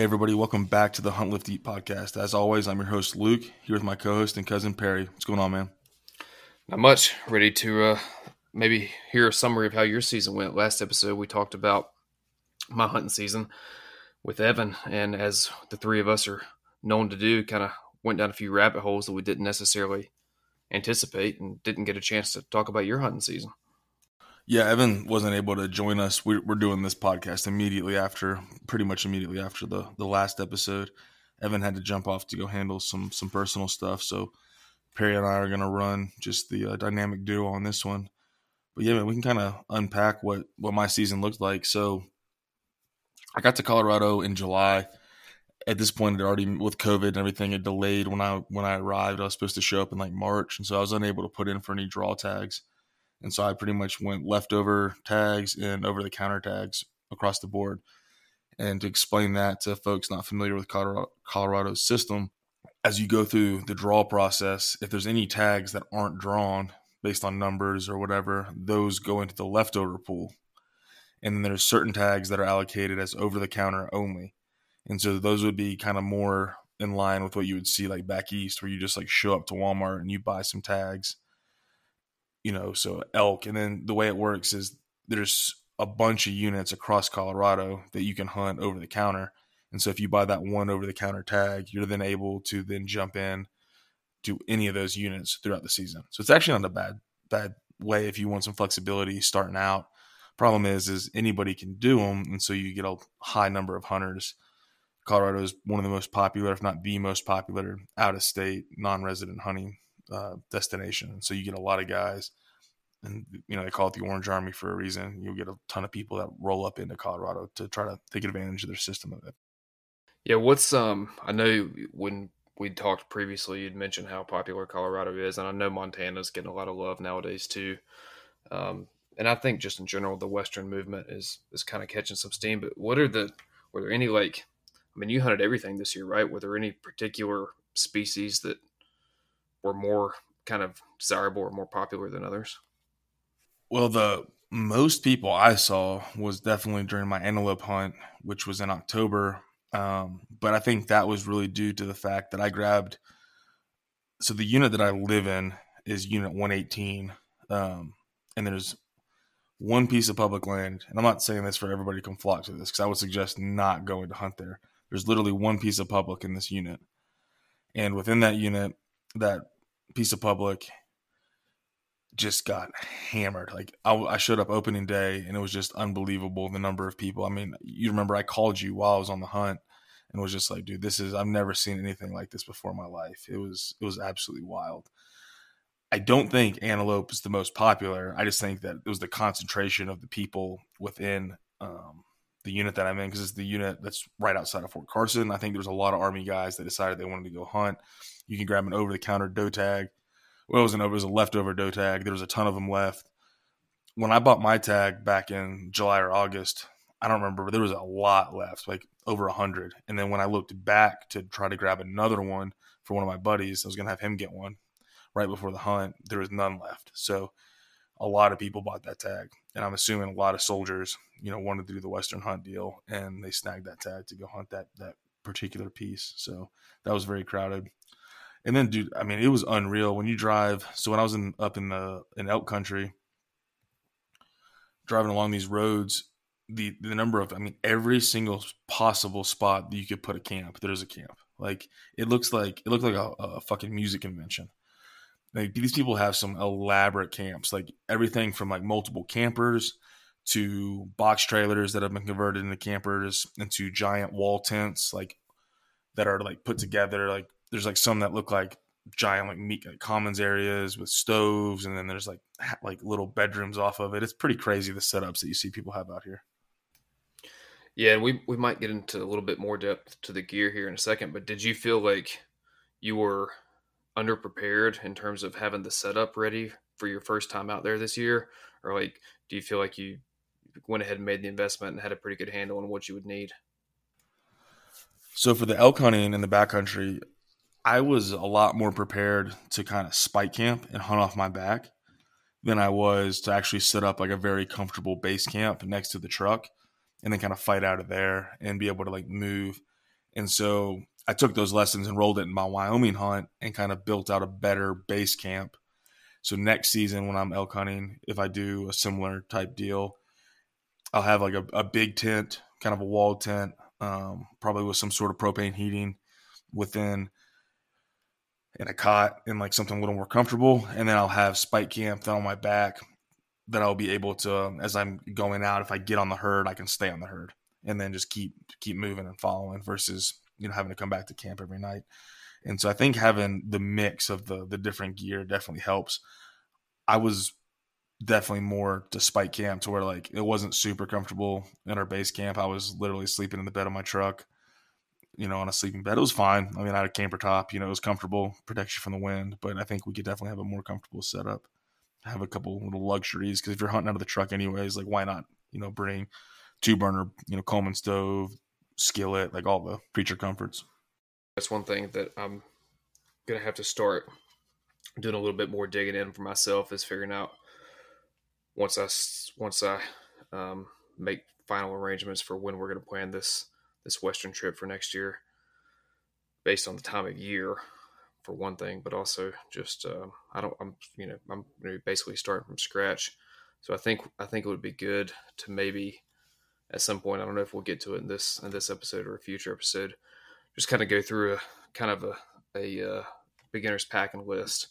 Hey, everybody, welcome back to the Hunt Lift Eat podcast. As always, I'm your host, Luke, here with my co host and cousin, Perry. What's going on, man? Not much. Ready to uh, maybe hear a summary of how your season went. Last episode, we talked about my hunting season with Evan, and as the three of us are known to do, kind of went down a few rabbit holes that we didn't necessarily anticipate and didn't get a chance to talk about your hunting season. Yeah, Evan wasn't able to join us. We're, we're doing this podcast immediately after, pretty much immediately after the the last episode. Evan had to jump off to go handle some some personal stuff, so Perry and I are going to run just the uh, dynamic duo on this one. But yeah, man, we can kind of unpack what what my season looked like. So I got to Colorado in July. At this point, it already with COVID and everything, it delayed when I when I arrived. I was supposed to show up in like March, and so I was unable to put in for any draw tags. And so I pretty much went leftover tags and over the counter tags across the board. And to explain that to folks not familiar with Colorado, Colorado's system, as you go through the draw process, if there's any tags that aren't drawn based on numbers or whatever, those go into the leftover pool. And then there's certain tags that are allocated as over the counter only. And so those would be kind of more in line with what you would see like back east, where you just like show up to Walmart and you buy some tags you know, so elk. And then the way it works is there's a bunch of units across Colorado that you can hunt over the counter. And so if you buy that one over the counter tag, you're then able to then jump in to any of those units throughout the season. So it's actually not a bad bad way if you want some flexibility starting out. Problem is, is anybody can do them, and so you get a high number of hunters. Colorado is one of the most popular, if not the most popular, out of state non-resident hunting uh, destination. So you get a lot of guys, and you know they call it the Orange Army for a reason. You'll get a ton of people that roll up into Colorado to try to take advantage of their system of it. Yeah, what's um? I know when we talked previously, you'd mentioned how popular Colorado is, and I know Montana's getting a lot of love nowadays too. Um, and I think just in general, the Western movement is is kind of catching some steam. But what are the were there any like? I mean, you hunted everything this year, right? Were there any particular species that were more kind of desirable or more popular than others? Well, the most people I saw was definitely during my antelope hunt, which was in October. Um, but I think that was really due to the fact that I grabbed. So the unit that I live in is Unit 118, um, and there's one piece of public land. And I'm not saying this for everybody to come flock to this because I would suggest not going to hunt there. There's literally one piece of public in this unit, and within that unit, that piece of public just got hammered. Like I, I, showed up opening day and it was just unbelievable the number of people. I mean, you remember I called you while I was on the hunt and was just like, dude, this is I've never seen anything like this before in my life. It was it was absolutely wild. I don't think antelope is the most popular. I just think that it was the concentration of the people within um, the unit that I'm in because it's the unit that's right outside of Fort Carson. I think there's a lot of Army guys that decided they wanted to go hunt. You can grab an over the counter doe tag. Well, it was an over, it was a leftover doe tag. There was a ton of them left. When I bought my tag back in July or August, I don't remember, but there was a lot left, like over a hundred. And then when I looked back to try to grab another one for one of my buddies, I was gonna have him get one right before the hunt. There was none left. So a lot of people bought that tag, and I'm assuming a lot of soldiers, you know, wanted to do the Western hunt deal, and they snagged that tag to go hunt that that particular piece. So that was very crowded. And then, dude, I mean, it was unreal when you drive. So when I was in up in the in elk country, driving along these roads, the the number of I mean, every single possible spot that you could put a camp, there's a camp. Like it looks like it looked like a, a fucking music convention. Like these people have some elaborate camps, like everything from like multiple campers to box trailers that have been converted into campers into giant wall tents, like that are like put together. Like there's like some that look like giant like meat like commons areas with stoves, and then there's like like little bedrooms off of it. It's pretty crazy the setups that you see people have out here. Yeah, and we we might get into a little bit more depth to the gear here in a second. But did you feel like you were underprepared in terms of having the setup ready for your first time out there this year, or like do you feel like you went ahead and made the investment and had a pretty good handle on what you would need? So for the elk hunting in the backcountry, I was a lot more prepared to kind of spike camp and hunt off my back than I was to actually set up like a very comfortable base camp next to the truck and then kind of fight out of there and be able to like move. And so I took those lessons and rolled it in my Wyoming hunt and kind of built out a better base camp. So next season when I'm elk hunting, if I do a similar type deal, I'll have like a, a big tent, kind of a wall tent, um, probably with some sort of propane heating within and a cot and like something a little more comfortable. And then I'll have spike camp on my back that I'll be able to, as I'm going out, if I get on the herd, I can stay on the herd and then just keep keep moving and following versus you know having to come back to camp every night. And so I think having the mix of the the different gear definitely helps. I was definitely more to spike camp to where like it wasn't super comfortable in our base camp. I was literally sleeping in the bed of my truck, you know, on a sleeping bed. It was fine. I mean, I had a camper top, you know, it was comfortable, protects you from the wind, but I think we could definitely have a more comfortable setup. Have a couple little luxuries because if you're hunting out of the truck anyways, like why not, you know, bring two burner, you know, Coleman stove, skillet, like all the creature comforts. That's one thing that I'm gonna have to start doing a little bit more digging in for myself is figuring out once I once I um, make final arrangements for when we're to plan this this Western trip for next year, based on the time of year, for one thing, but also just uh, I don't I'm you know I'm basically starting from scratch, so I think I think it would be good to maybe at some point I don't know if we'll get to it in this in this episode or a future episode, just kind of go through a kind of a a uh, beginner's packing list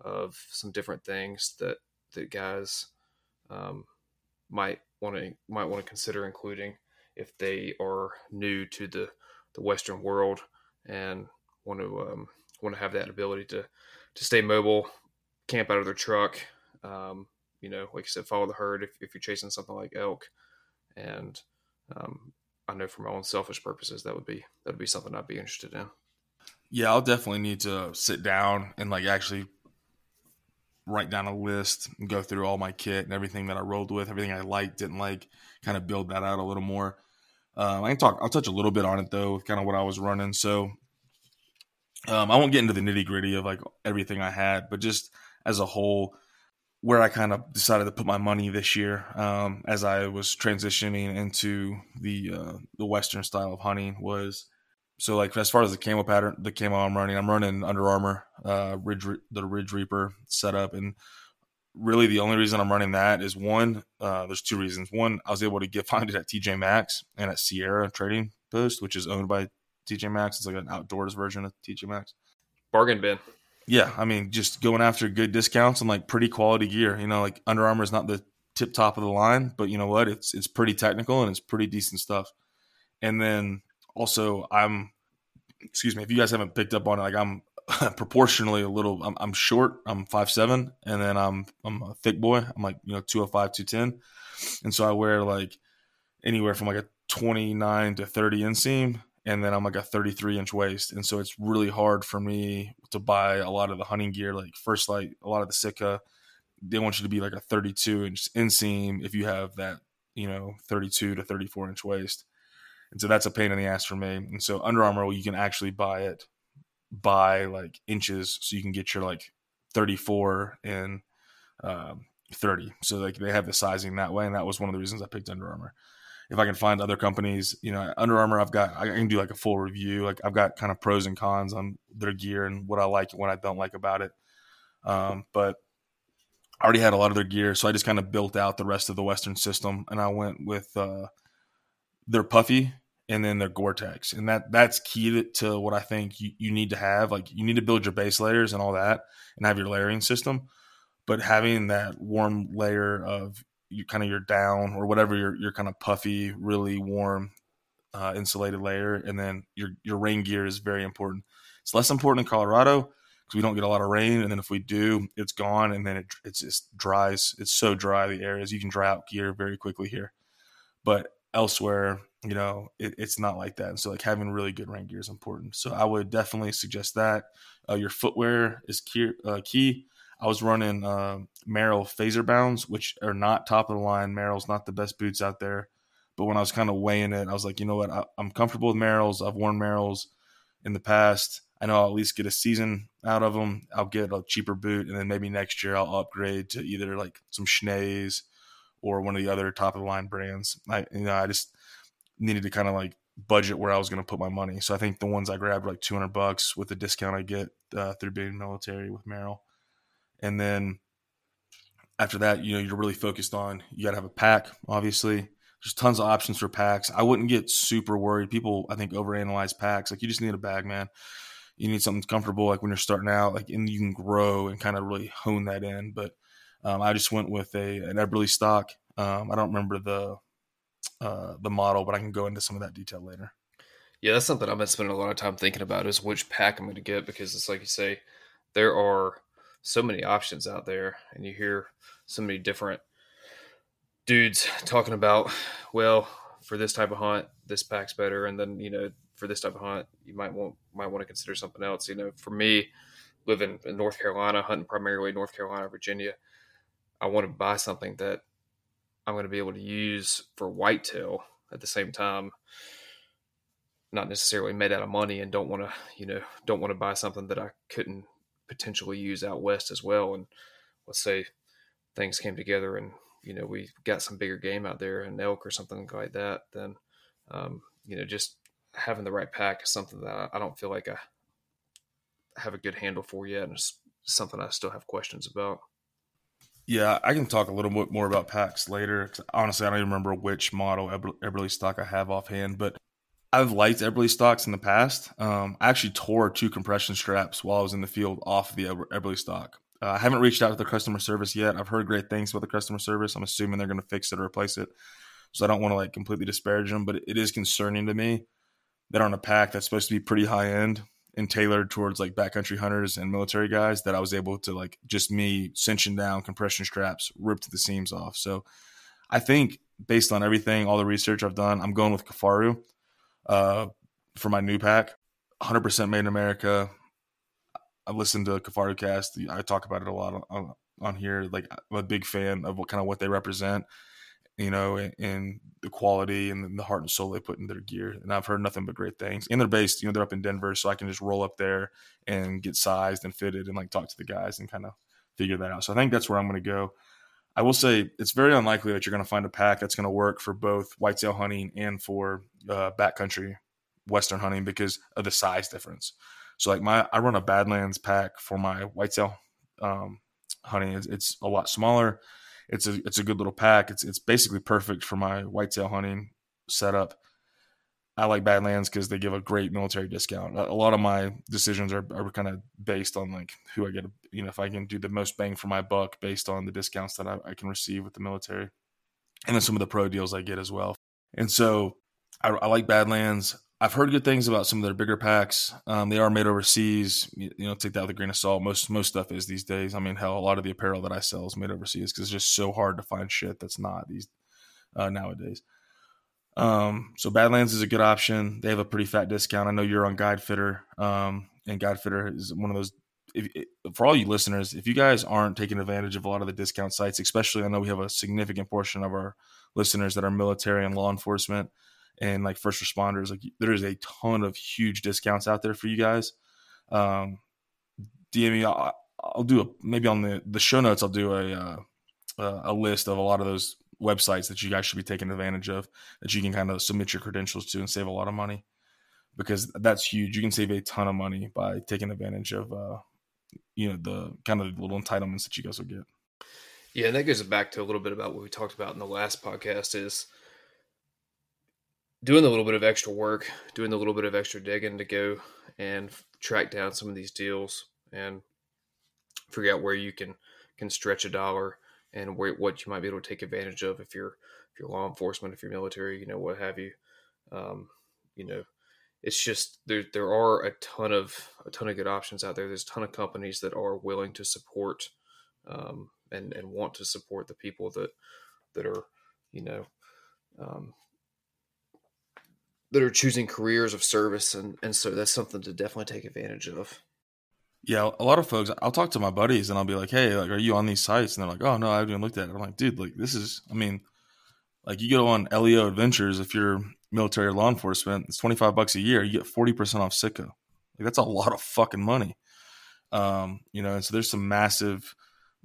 of some different things that that guys um, might want to might want to consider including if they are new to the the Western world and want to um, want to have that ability to to stay mobile, camp out of their truck. Um, you know, like I said, follow the herd if, if you're chasing something like elk. And um, I know for my own selfish purposes, that would be that would be something I'd be interested in. Yeah, I'll definitely need to sit down and like actually write down a list and go through all my kit and everything that I rolled with, everything I liked, didn't like, kind of build that out a little more. Um, I can talk. I'll touch a little bit on it though, with kind of what I was running. So um, I won't get into the nitty gritty of like everything I had, but just as a whole, where I kind of decided to put my money this year, um, as I was transitioning into the uh, the Western style of hunting was so like as far as the camo pattern, the camo I'm running, I'm running Under Armour, uh, Ridge, the Ridge Reaper setup, and really the only reason I'm running that is one. Uh, there's two reasons. One, I was able to get find it at TJ Maxx and at Sierra Trading Post, which is owned by TJ Maxx. It's like an outdoors version of TJ Maxx. Bargain bin. Yeah, I mean, just going after good discounts and like pretty quality gear. You know, like Under Armour is not the tip top of the line, but you know what? It's it's pretty technical and it's pretty decent stuff. And then also I'm excuse me if you guys haven't picked up on it like i'm proportionally a little I'm, I'm short i'm five seven and then i'm i'm a thick boy i'm like you know 205 210 and so i wear like anywhere from like a 29 to 30 inseam and then i'm like a 33 inch waist and so it's really hard for me to buy a lot of the hunting gear like first like a lot of the sitka they want you to be like a 32 inch inseam if you have that you know 32 to 34 inch waist and so that's a pain in the ass for me. And so Under Armour, you can actually buy it by like inches, so you can get your like 34 and um, 30. So like they have the sizing that way, and that was one of the reasons I picked Under Armour. If I can find other companies, you know, Under Armour, I've got I can do like a full review. Like I've got kind of pros and cons on their gear and what I like and what I don't like about it. Um, but I already had a lot of their gear, so I just kind of built out the rest of the Western system, and I went with uh, their puffy and then their Gore-Tex. And that that's key to, to what I think you, you need to have. Like you need to build your base layers and all that and have your layering system. But having that warm layer of you kind of your down or whatever your your kind of puffy, really warm uh, insulated layer, and then your your rain gear is very important. It's less important in Colorado because we don't get a lot of rain, and then if we do, it's gone, and then it it just dries. It's so dry the areas you can dry out gear very quickly here, but elsewhere you know, it, it's not like that. And so, like having really good rain gear is important. So, I would definitely suggest that. Uh, your footwear is key. Uh, key. I was running uh, Merrell Phaser Bounds, which are not top of the line. Merrell's not the best boots out there. But when I was kind of weighing it, I was like, you know what? I, am comfortable with Merrells. I've worn Merrells in the past. I know I'll at least get a season out of them. I'll get a cheaper boot, and then maybe next year I'll upgrade to either like some Schnees or one of the other top of the line brands. I you know I just needed to kind of like budget where I was going to put my money. So I think the ones I grabbed were like 200 bucks with the discount I get uh, through being military with Merrell. And then after that, you know, you're really focused on you got to have a pack, obviously. There's tons of options for packs. I wouldn't get super worried. People, I think, overanalyze packs. Like you just need a bag, man. You need something comfortable, like when you're starting out, like and you can grow and kind of really hone that in. But um, I just went with a an Eberlestock. Um, I don't remember the uh, the model, but I can go into some of that detail later. Yeah, that's something I've been spending a lot of time thinking about is which pack I'm going to get because it's like you say, there are so many options out there, and you hear so many different dudes talking about, well, for this type of hunt, this pack's better, and then you know, for this type of hunt, you might want might want to consider something else. You know, for me, living in North Carolina, hunting primarily North Carolina, Virginia, I want to buy something that I'm going to be able to use for whitetail at the same time. Not necessarily made out of money, and don't want to, you know, don't want to buy something that I couldn't potentially use out west as well. And let's say things came together and you know we got some bigger game out there, an elk or something like that, then um, you know just having the right pack is something that I don't feel like I have a good handle for yet, and it's something I still have questions about. Yeah, I can talk a little bit more about packs later. honestly, I don't even remember which model Eber- Eberlestock I have offhand, but I've liked Eberlestocks in the past. Um, I actually tore two compression straps while I was in the field off the Eber- Eberlestock. Uh, I haven't reached out to the customer service yet. I've heard great things about the customer service. I'm assuming they're going to fix it or replace it. So I don't want to like completely disparage them, but it is concerning to me that on a pack that's supposed to be pretty high end and tailored towards like backcountry hunters and military guys that I was able to like just me cinching down compression straps, ripped the seams off. So I think based on everything, all the research I've done, I'm going with Kifaru uh, for my new pack. 100% made in America. I've listened to Kifaru Cast. I talk about it a lot on, on here. Like I'm a big fan of what kind of what they represent, you know, and, the quality and the heart and soul they put in their gear. And I've heard nothing but great things. And they're based, you know, they're up in Denver, so I can just roll up there and get sized and fitted and like talk to the guys and kind of figure that out. So I think that's where I'm going to go. I will say it's very unlikely that you're going to find a pack that's going to work for both whitetail hunting and for uh, backcountry western hunting because of the size difference. So like my I run a Badlands pack for my whitetail um, hunting. It's, it's, a lot smaller. It's a it's a good little pack. It's it's basically perfect for my whitetail hunting setup. I like Badlands because they give a great military discount. A lot of my decisions are, are kind of based on like who I get, you know, if I can do the most bang for my buck based on the discounts that I, I can receive with the military, and then some of the pro deals I get as well. And so I, I like Badlands. I've heard good things about some of their bigger packs. Um, they are made overseas. You, you, know, take that with a grain of salt. Most most stuff is these days. I mean, hell, a lot of the apparel that I sell is made overseas because it's just so hard to find shit that's not these uh, nowadays. Um, so Badlands is a good option. They have a pretty fat discount. I know you're on Guidefitter, um, and Guidefitter is one of those. If, if, for all you listeners, if you guys aren't taking advantage of a lot of the discount sites, especially I know we have a significant portion of our listeners that are military and law enforcement and like first responders. Like there's a ton of huge discounts out there for you guys. Um, DM me. I'll, I'll do a maybe on the the show notes. I'll do a uh, a list of a lot of those websites that you guys should be taking advantage of that you can kind of submit your credentials to and save a lot of money because that's huge. You can save a ton of money by taking advantage of uh, you know the kind of little entitlements that you guys will get. Yeah, and that goes back to a little bit about what we talked about in the last podcast is doing a little bit of extra work, doing a little bit of extra digging to go and track down some of these deals and figure out where you can can stretch a dollar and where, what you might be able to take advantage of if you're if you're law enforcement, if you're military, you know, what have you. Um, you know, it's just there there are a ton of a ton of good options out there. There's a ton of companies that are willing to support um, and and want to support the people that that are you know um, that are choosing careers of service, and and so that's something to definitely take advantage of. Yeah, a lot of folks. I'll talk to my buddies and I'll be like, "Hey, like, are you on these sites?" And they're like, "Oh no, I haven't even looked at it." I'm like, "Dude, like, this is. I mean, like, you go on LEO Adventures if you're military or law enforcement. It's 25 bucks a year. You get 40 percent off Sitka. Like, that's a lot of fucking money. Um, you know, and so there's some massive,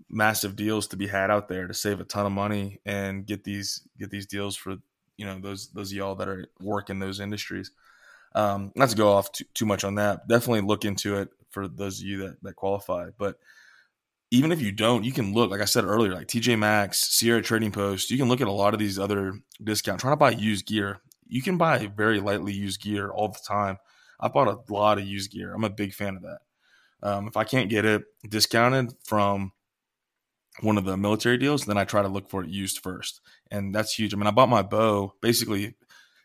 massive deals to be had out there to save a ton of money and get these get these deals for you know those those y'all that are working those industries. Um, not to go off too, too much on that. Definitely look into it for those of you that that qualify. But even if you don't, you can look, like I said earlier, like TJ Maxx, Sierra Trading Post, you can look at a lot of these other discount, trying to buy used gear. You can buy very lightly used gear all the time. I bought a lot of used gear. I'm a big fan of that. Um, if I can't get it discounted from one of the military deals, then I try to look for it used first. And that's huge. I mean, I bought my bow basically, it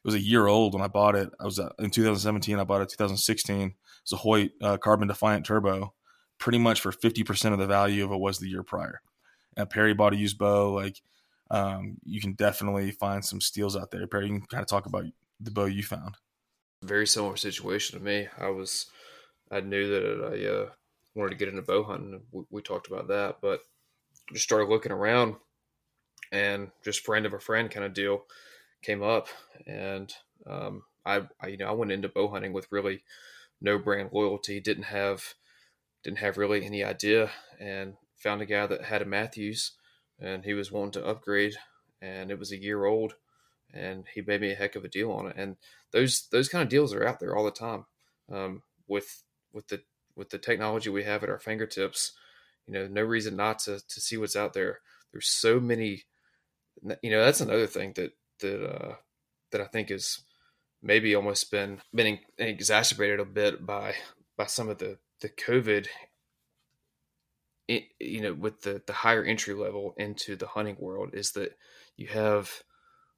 was a year old when I bought it. I was uh, in 2017, I bought it 2016. Hoyt uh, Carbon Defiant Turbo pretty much for 50% of the value of it was the year prior. And Perry bought a used bow. Like, um, you can definitely find some steals out there. Perry, you can kind of talk about the bow you found. Very similar situation to me. I was, I knew that I uh, wanted to get into bow hunting. We, we talked about that, but just started looking around and just friend of a friend kind of deal came up. And um, I, I, you know, I went into bow hunting with really no brand loyalty, didn't have didn't have really any idea and found a guy that had a Mathews, and he was wanting to upgrade and it was a year old and he made me a heck of a deal on it. And those those kind of deals are out there all the time um, with with the with the technology we have at our fingertips. You know no reason not to to see what's out there. There's so many you know that's another thing that that uh that i think is maybe almost been been exacerbated a bit by by some of the the COVID, it, you know, with the the higher entry level into the hunting world, is that you have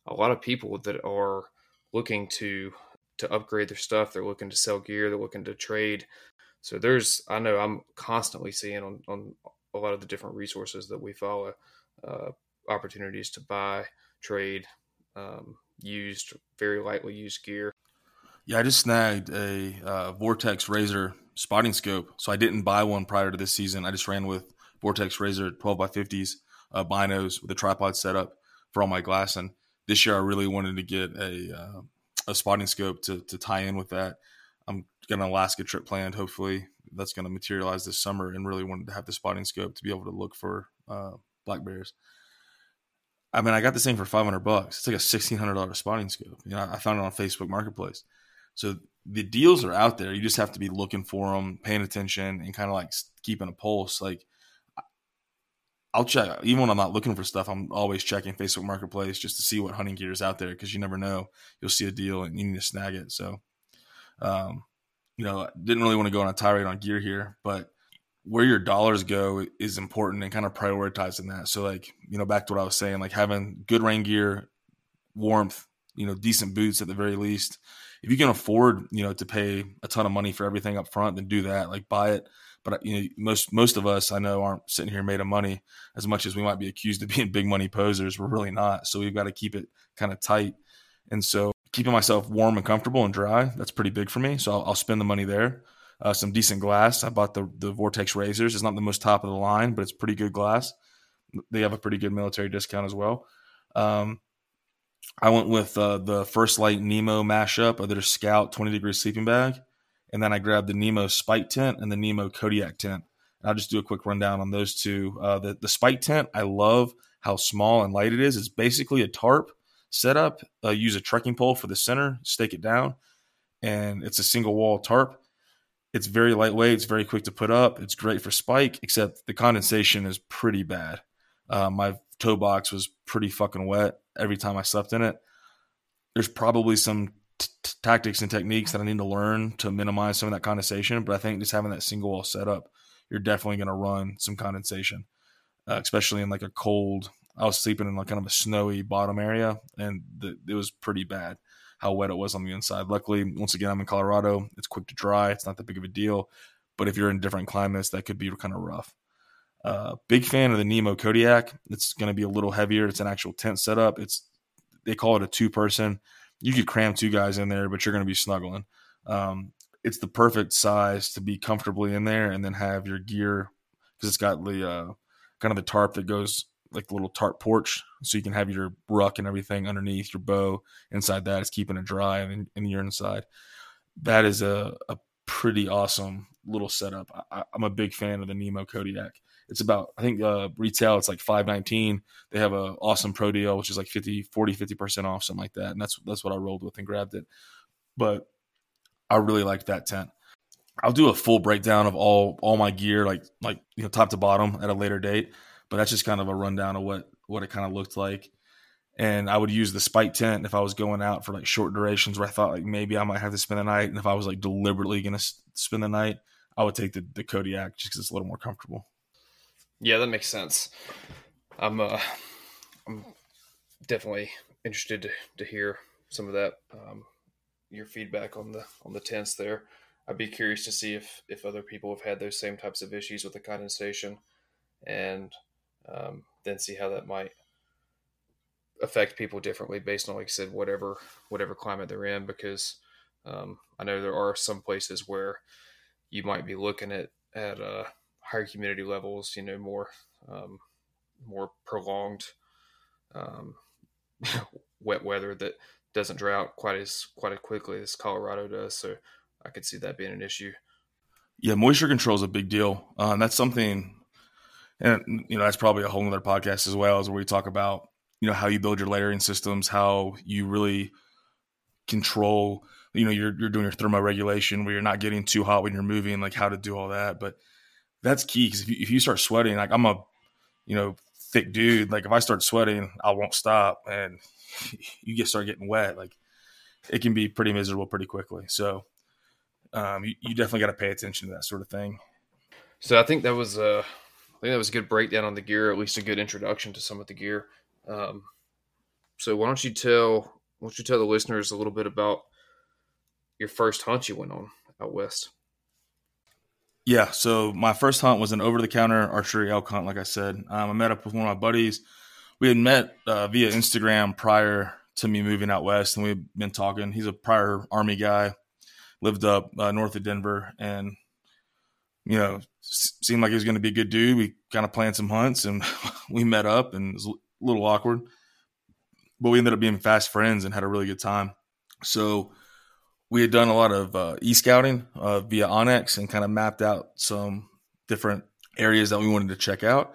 a lot of people that are looking to to upgrade their stuff. They're looking to sell gear. They're looking to trade. So there's, I know I'm constantly seeing on on a lot of the different resources that we follow, uh, opportunities to buy, trade, um, used, very lightly used gear. Yeah, I just snagged a uh, Vortex Razor spotting scope. So I didn't buy one prior to this season. I just ran with Vortex Razor 12 by 50s uh, binos with a tripod setup for all my glass. And this year I really wanted to get a uh, a spotting scope to to tie in with that. I'm got an Alaska trip planned. Hopefully that's going to materialize this summer, and really wanted to have the spotting scope to be able to look for uh, black bears. I mean, I got this thing for 500 bucks. It's like a $1,600 spotting scope. You know, I found it on Facebook Marketplace. So the deals are out there. You just have to be looking for them, paying attention, and kind of like keeping a pulse. Like I'll check even when I'm not looking for stuff. I'm always checking Facebook Marketplace just to see what hunting gear is out there because you never know. You'll see a deal and you need to snag it. So, um, you know, didn't really want to go on a tirade on gear here, but where your dollars go is important and kind of prioritizing that. So, like you know, back to what I was saying, like having good rain gear, warmth, you know, decent boots at the very least if you can afford, you know, to pay a ton of money for everything up front, then do that. Like buy it. But uh, you know, most most of us I know aren't sitting here made of money as much as we might be accused of being big money posers. We're really not. So we've got to keep it kind of tight. And so keeping myself warm and comfortable and dry, that's pretty big for me. So I'll, I'll spend the money there. Uh, some decent glass. I bought the the Vortex razors. It's not the most top of the line, but it's pretty good glass. They have a pretty good military discount as well. Um, I went with uh, the First Lite Nemo mashup of their Scout 20 degree sleeping bag. And then I grabbed the Nemo Spike tent and the Nemo Kodiak tent. And I'll just do a quick rundown on those two. Uh, the, the Spike tent, I love how small and light it is. It's basically a tarp setup. Uh, use a trekking pole for the center, stake it down, and it's a single wall tarp. It's very lightweight. It's very quick to put up. It's great for spike, except the condensation is pretty bad. Uh, my toe box was pretty fucking wet every time I slept in it. There's probably some t- tactics and techniques that I need to learn to minimize some of that condensation, but I think just having that single wall setup, you're definitely going to run some condensation, uh, especially in like a cold. I was sleeping in like kind of a snowy bottom area, and the, it was pretty bad how wet it was on the inside. Luckily, once again, I'm in Colorado. It's quick to dry. It's not that big of a deal. But if you're in different climates, that could be kind of rough. Uh, big fan of the Nemo Kodiak. It's going to be a little heavier. It's an actual tent setup. It's they call it a two person. You could cram two guys in there, but you're going to be snuggling. Um, it's the perfect size to be comfortably in there and then have your gear because it's got the uh, kind of the tarp that goes like little tarp porch, so you can have your ruck and everything underneath your bow. Inside that is keeping it dry, and, and you're inside. That is a, a pretty awesome little setup. I, am a big fan of the Nemo Kodiak It's about I think uh, retail it's like five nineteen. They have a awesome pro deal which is like 50, 40, 50 percent off something like that, and that's that's what I rolled with and grabbed it. But I really like that tent. I'll do a full breakdown of all all my gear, like like you know top to bottom at a later date. But that's just kind of a rundown of what what it kind of looked like. And I would use the spike tent if I was going out for like short durations where I thought like maybe I might have to spend the night. And if I was like deliberately going to spend the night, I would take the, the Kodiak just because it's a little more comfortable. Yeah, that makes sense. I'm uh, I'm definitely interested to, to hear some of that um, your feedback on the on the tents there. I'd be curious to see if if other people have had those same types of issues with the condensation, and um, then see how that might affect people differently based on, like I said, whatever whatever climate they're in. Because um, I know there are some places where you might be looking at at uh, higher humidity levels, you know, more um, more prolonged um, wet weather that doesn't dry out quite as quite as quickly as Colorado does. So I could see that being an issue. Yeah, moisture control is a big deal. Um, that's something, and you know, that's probably a whole other podcast as well, as where we talk about you know how you build your layering systems, how you really control. You know, you're you're doing your thermoregulation where you're not getting too hot when you're moving, like how to do all that. But that's key because if you, if you start sweating, like I'm a, you know, thick dude. Like if I start sweating, I won't stop, and you get start getting wet. Like it can be pretty miserable pretty quickly. So um, you, you definitely got to pay attention to that sort of thing. So I think that was a, I think that was a good breakdown on the gear, at least a good introduction to some of the gear. Um, so why don't you tell, why don't you tell the listeners a little bit about your first hunt you went on out west? Yeah, so my first hunt was an over-the-counter archery elk hunt. Like I said, um, I met up with one of my buddies. We had met uh, via Instagram prior to me moving out west, and we've been talking. He's a prior Army guy, lived up uh, north of Denver, and you know, seemed like he was going to be a good dude. We kind of planned some hunts, and we met up, and it was a little awkward, but we ended up being fast friends and had a really good time. So we had done a lot of uh, e scouting uh, via onX and kind of mapped out some different areas that we wanted to check out,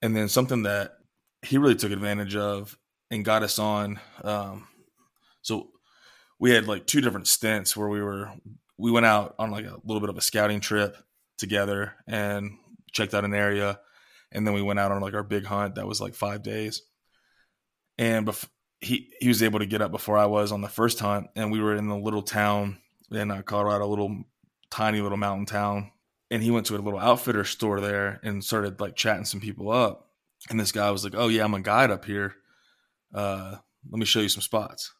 and then something that he really took advantage of and got us on. Um, so we had like two different stints where we were we went out on like a little bit of a scouting trip together and checked out an area. And then we went out on like our big hunt that was like five days. And bef- he he was able to get up before I was on the first hunt. And we were in the little town in uh, Colorado, a little tiny little mountain town. And he went to a little outfitter store there and started like chatting some people up. And this guy was like oh yeah I'm a guide up here. Uh, let me show you some spots.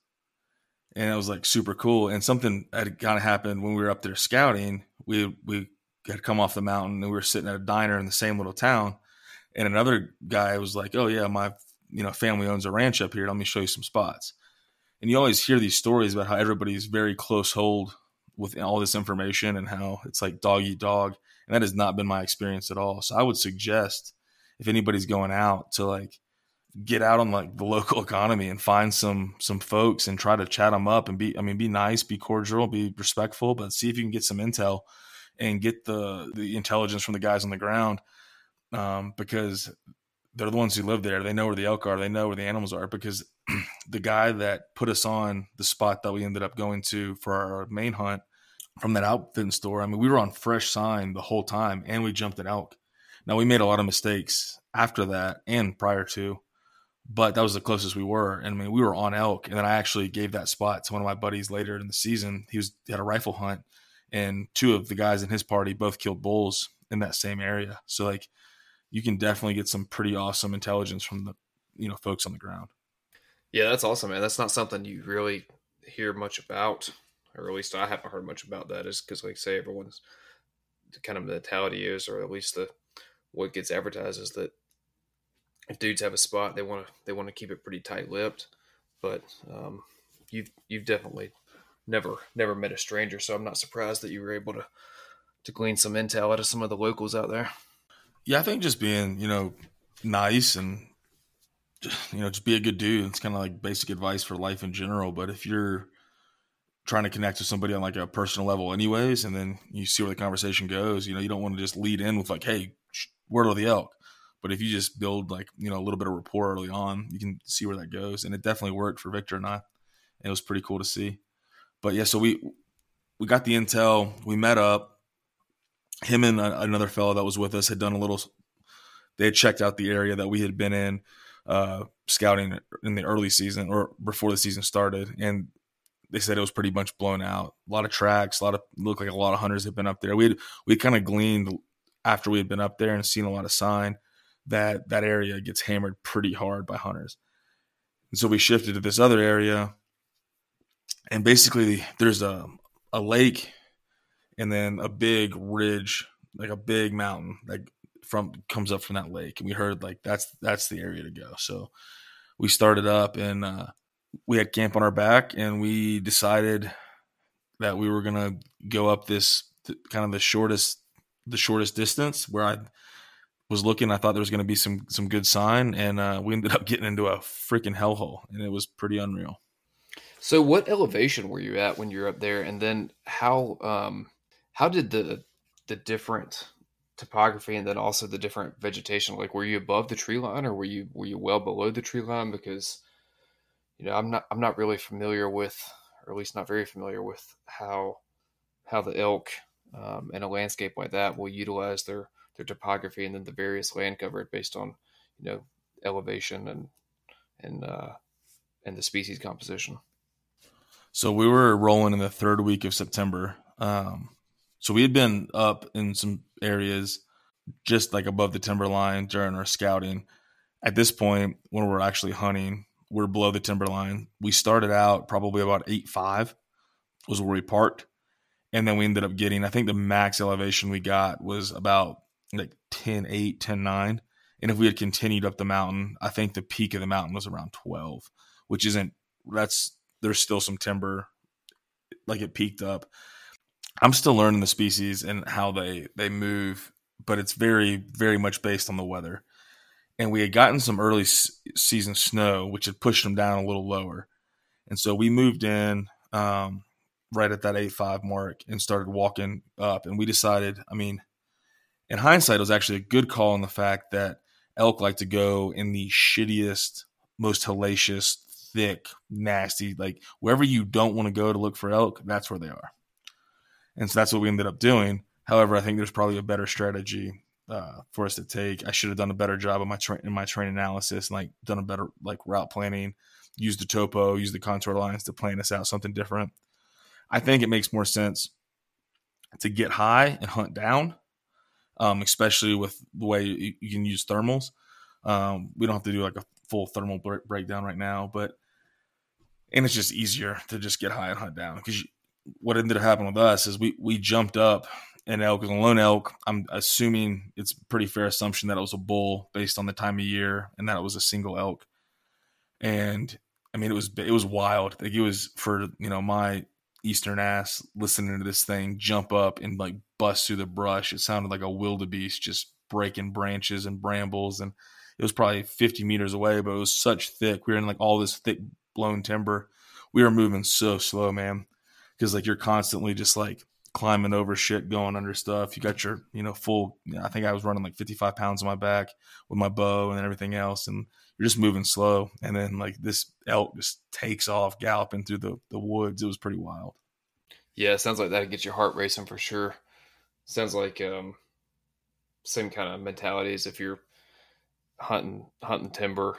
And it was like super cool. And something had kind of happened when we were up there scouting. We we had come off the mountain and we were sitting at a diner in the same little town, and another guy was like, "Oh yeah, my you know family owns a ranch up here. Let me show you some spots." And you always hear these stories about how everybody's very close hold with all this information and how it's like dog eat dog, and that has not been my experience at all. So I would suggest if anybody's going out to like get out on like the local economy and find some some folks and try to chat them up and be I mean be nice, be cordial, be respectful, but see if you can get some intel and get the the intelligence from the guys on the ground um, because they're the ones who live there. They know where the elk are. They know where the animals are because the guy that put us on the spot that we ended up going to for our main hunt from that outfitting store. I mean, we were on fresh sign the whole time and we jumped an elk. Now we made a lot of mistakes after that and prior to but that was the closest we were. And I mean, we were on elk, and then I actually gave that spot to one of my buddies later in the season. He was he had a rifle hunt, and two of the guys in his party both killed bulls in that same area. So like, you can definitely get some pretty awesome intelligence from the you know folks on the ground. Yeah, that's awesome, man. That's not something you really hear much about, or at least I haven't heard much about that. Is because like say everyone's kind of mentality is, or at least the what gets advertised is that if dudes have a spot, they want to they want to keep it pretty tight lipped. But um, you've you've definitely never never met a stranger, so I'm not surprised that you were able to to glean some intel out of some of the locals out there. Yeah, I think just being you know nice and you know just be a good dude. It's kind of like basic advice for life in general. But if you're trying to connect with somebody on like a personal level anyways and then you see where the conversation goes you know you don't want to just lead in with like hey where are the elk? But if you just build like you know a little bit of rapport early on, you can see where that goes, and it definitely worked for Victor and I. It was pretty cool to see. But yeah, so we we got the intel. We met up. Him and another fellow that was with us had done a little. They had checked out the area that we had been in, uh, scouting in the early season or before the season started, and they said it was pretty much blown out. A lot of tracks, a lot of looked like a lot of hunters had been up there. We had we kind of gleaned after we had been up there and seen a lot of sign that that area gets hammered pretty hard by hunters. And so we shifted to this other area, and basically there's a a lake and then a big ridge, like a big mountain, like from comes up from that lake. And we heard like that's that's the area to go. So we started up and uh, we had camp on our back and we decided that we were gonna go up this kind of the shortest the shortest distance where I was looking. I thought there was going to be some some good sign, and uh, we ended up getting into a freaking hellhole, and it was pretty unreal. So, what elevation were you at when you were up there, and then how um, how did the the different topography and then also the different vegetation like were you above the tree line or were you were you well below the tree line because you know, I'm not I'm not really familiar with, or at least not very familiar with how how the elk um, in a landscape like that will utilize their their topography and then the various land cover based on you know elevation and and uh, and the species composition. So we were rolling in the third week of September. Um, so we had been up in some areas just like above the timber line during our scouting. At this point, when we're actually hunting, we're below the timberline. We started out probably about eight five was where we parked, and then we ended up getting. I think the max elevation we got was about like 10 8 10 9 and if we had continued up the mountain i think the peak of the mountain was around 12 which isn't that's there's still some timber like it peaked up i'm still learning the species and how they they move but it's very very much based on the weather and we had gotten some early season snow, which had pushed them down a little lower. And so we moved in um, right at that eight five mark and started walking up. And we decided, I mean, in hindsight, it was actually a good call in the fact that elk like to go in the shittiest, most hellacious, thick, nasty, like wherever you don't want to go to look for elk, that's where they are. And so that's what we ended up doing. However, I think there's probably a better strategy uh, for us to take. I should have done a better job of my tra- in my train analysis, and like done a better like route planning, use the topo, use the contour lines to plan this out something different. I think it makes more sense to get high and hunt down, um, especially with the way you, you can use thermals. Um, we don't have to do like a full thermal breakdown right now, but and it's just easier to just get high and hunt down because what ended up happening with us is we we jumped up an elk is a lone elk. I'm assuming it's pretty fair assumption that it was a bull based on the time of year and that it was a single elk. And I mean, it was it was wild. Like it was for you know my eastern ass listening to this thing jump up and like bust through the brush. It sounded like a wildebeest just breaking branches and brambles, and it was probably 50 meters away, but it was such thick. We were in like all this thick blown timber. We were moving so slow, man, because like you're constantly just like climbing over shit, going under stuff. You got your, you know, full. You know, I think I was running like 55 pounds on my back with my bow and everything else, and you're just moving slow. And then like this elk just takes off galloping through the the woods. It was pretty wild. Yeah, sounds like that gets your heart racing for sure. Sounds like um, same kind of mentality as if you're hunting hunting timber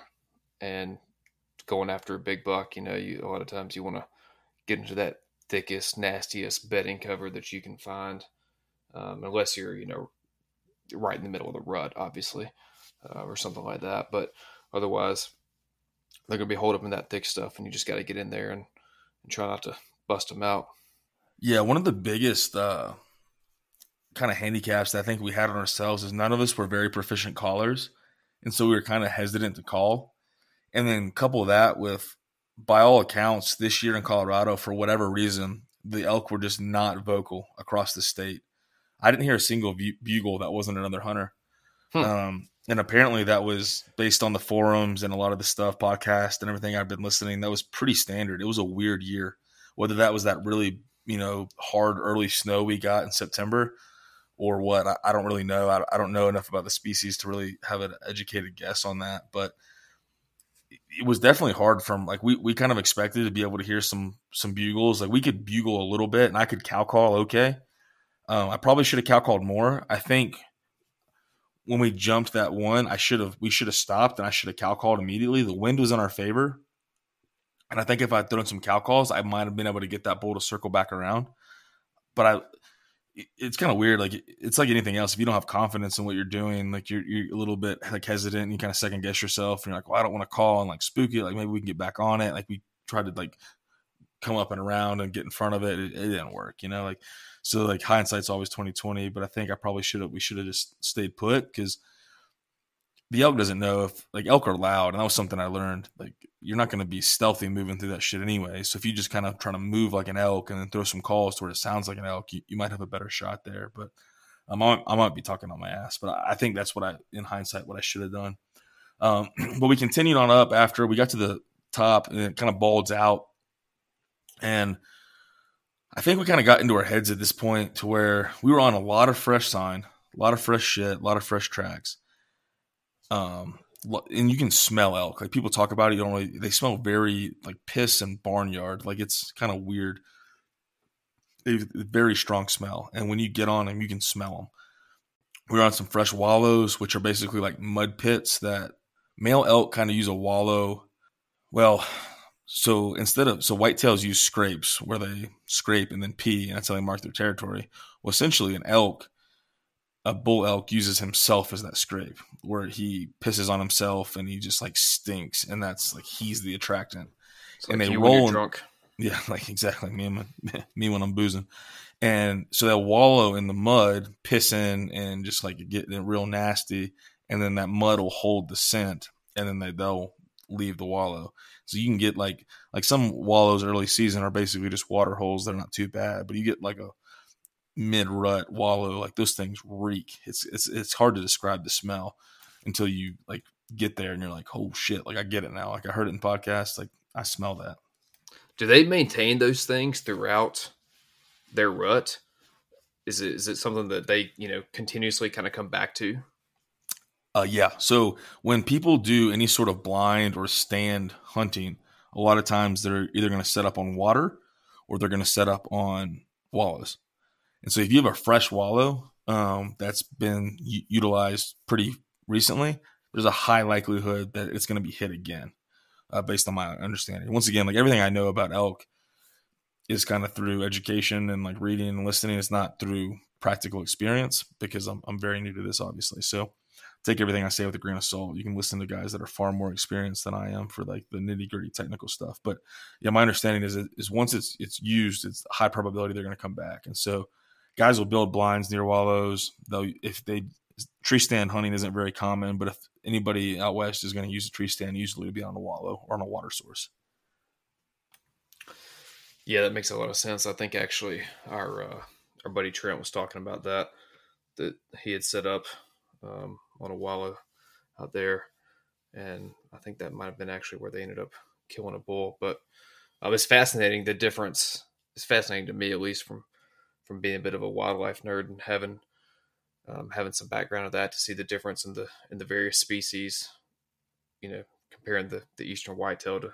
and going after a big buck. You know, you a lot of times you want to get into that thickest, nastiest bedding cover that you can find, um, unless you're, you know, right in the middle of the rut, obviously, uh, or something like that. But otherwise, they're going to be holed up in that thick stuff, and you just got to get in there and, and, try not to bust them out. Yeah, one of the biggest uh, kind of handicaps that I think we had on ourselves is none of us were very proficient callers, and so we were kind of hesitant to call. And then couple that with by all accounts, this year in Colorado, for whatever reason, the elk were just not vocal across the state. I didn't hear a single bugle that wasn't another hunter. Hmm. Um, and apparently that was based on the forums and a lot of the stuff, podcast and everything I've been listening. That was pretty standard. It was a weird year. Whether that was that really, you know, hard early snow we got in September, or what. I, I don't really know. I, I, don't know enough about the species to really have an educated guess on that. But it was definitely hard from like we, we kind of expected to be able to hear some some bugles. Like we could bugle a little bit and I could cow call okay. Um, I probably should have cow called more. I think when we jumped that one, I should have we should have stopped and I should have cow called immediately. The wind was in our favor. And I think if I would thrown some cow calls, I might have been able to get that bull to circle back around. But I it's kind of weird. Like it's like anything else. If you don't have confidence in what you're doing, like you're you're a little bit like hesitant and you kind of second guess yourself. And you're like, well, I don't want to call and like spook it. Like maybe we can get back on it. Like we tried to like come up and around and get in front of it. It, it didn't work, you know. Like so, like hindsight's always twenty twenty. But I think I probably should have. We should have just stayed put because the elk doesn't know if like elk are loud, and that was something I learned. Like you're not going to be stealthy moving through that shit anyway. So if you just kind of trying to move like an elk and then throw some calls to where it sounds like an elk, you, you might have a better shot there. But um, I, I might be talking on my ass, but I, think that's what I, in hindsight, what I should have done. Um, but we continued on up after we got to the top and it kind of bulged out. And I think we kind of got into our heads at this point to where we were on a lot of fresh sign, a lot of fresh shit, a lot of fresh tracks. Um, and you can smell elk. Like people talk about it, you don't really. They smell very like piss and barnyard. Like it's kind of weird. They very strong smell, and when you get on them, you can smell them. We are on some fresh wallows, which are basically like mud pits that male elk kind of use a wallow. Well, so instead of so whitetails use scrapes where they scrape and then pee, and that's how they mark their territory. Well, essentially, an elk a bull elk uses himself as that scrape where he pisses on himself and he just like stinks and that's like he's the attractant. It's and like they roll drunk. Yeah like exactly. Me and my, me when i'm boozing. And so they'll wallow in the mud pissing and just like getting real nasty and then that mud will hold the scent and then they, they'll leave the wallow. So you can get like like some wallows early season are basically just water holes they're not too bad but you get like a mid rut wallow like those things reek. It's it's it's hard to describe the smell until you like get there and you're like oh shit like i get it now like i heard it in podcasts like i smell that. Do they maintain those things throughout their rut? Is it is it something that they you know continuously kind of come back to? Uh yeah. So when people do any sort of blind or stand hunting a lot of times they're either going to set up on water or they're going to set up on wallows and so if you have a fresh wallow um, that's been u- utilized pretty recently, there's a high likelihood that it's going to be hit again, uh, based on my understanding. Once again, like everything I know about elk is kind of through education and like reading and listening. It's not through practical experience because I'm, I'm very new to this, obviously. So take everything I say with a grain of salt. You can listen to guys that are far more experienced than I am for like the nitty gritty technical stuff. But yeah, my understanding is is once it's it's used, it's high probability they're going to come back. And so guys will build blinds near wallows. Though if they tree stand hunting isn't very common, but if anybody out west is going to use a tree stand, usually to be on a wallow or on a water source. Yeah, that makes a lot of sense. I think actually our uh, our buddy Trent was talking about that that he had set up um, on a wallow out there, and I think that might have been actually where they ended up killing a bull. But um, it's fascinating the difference. It's fascinating to me, at least from from being a bit of a wildlife nerd and having um, having some background of that to see the difference in the in the various species. You know, comparing the the eastern whitetail to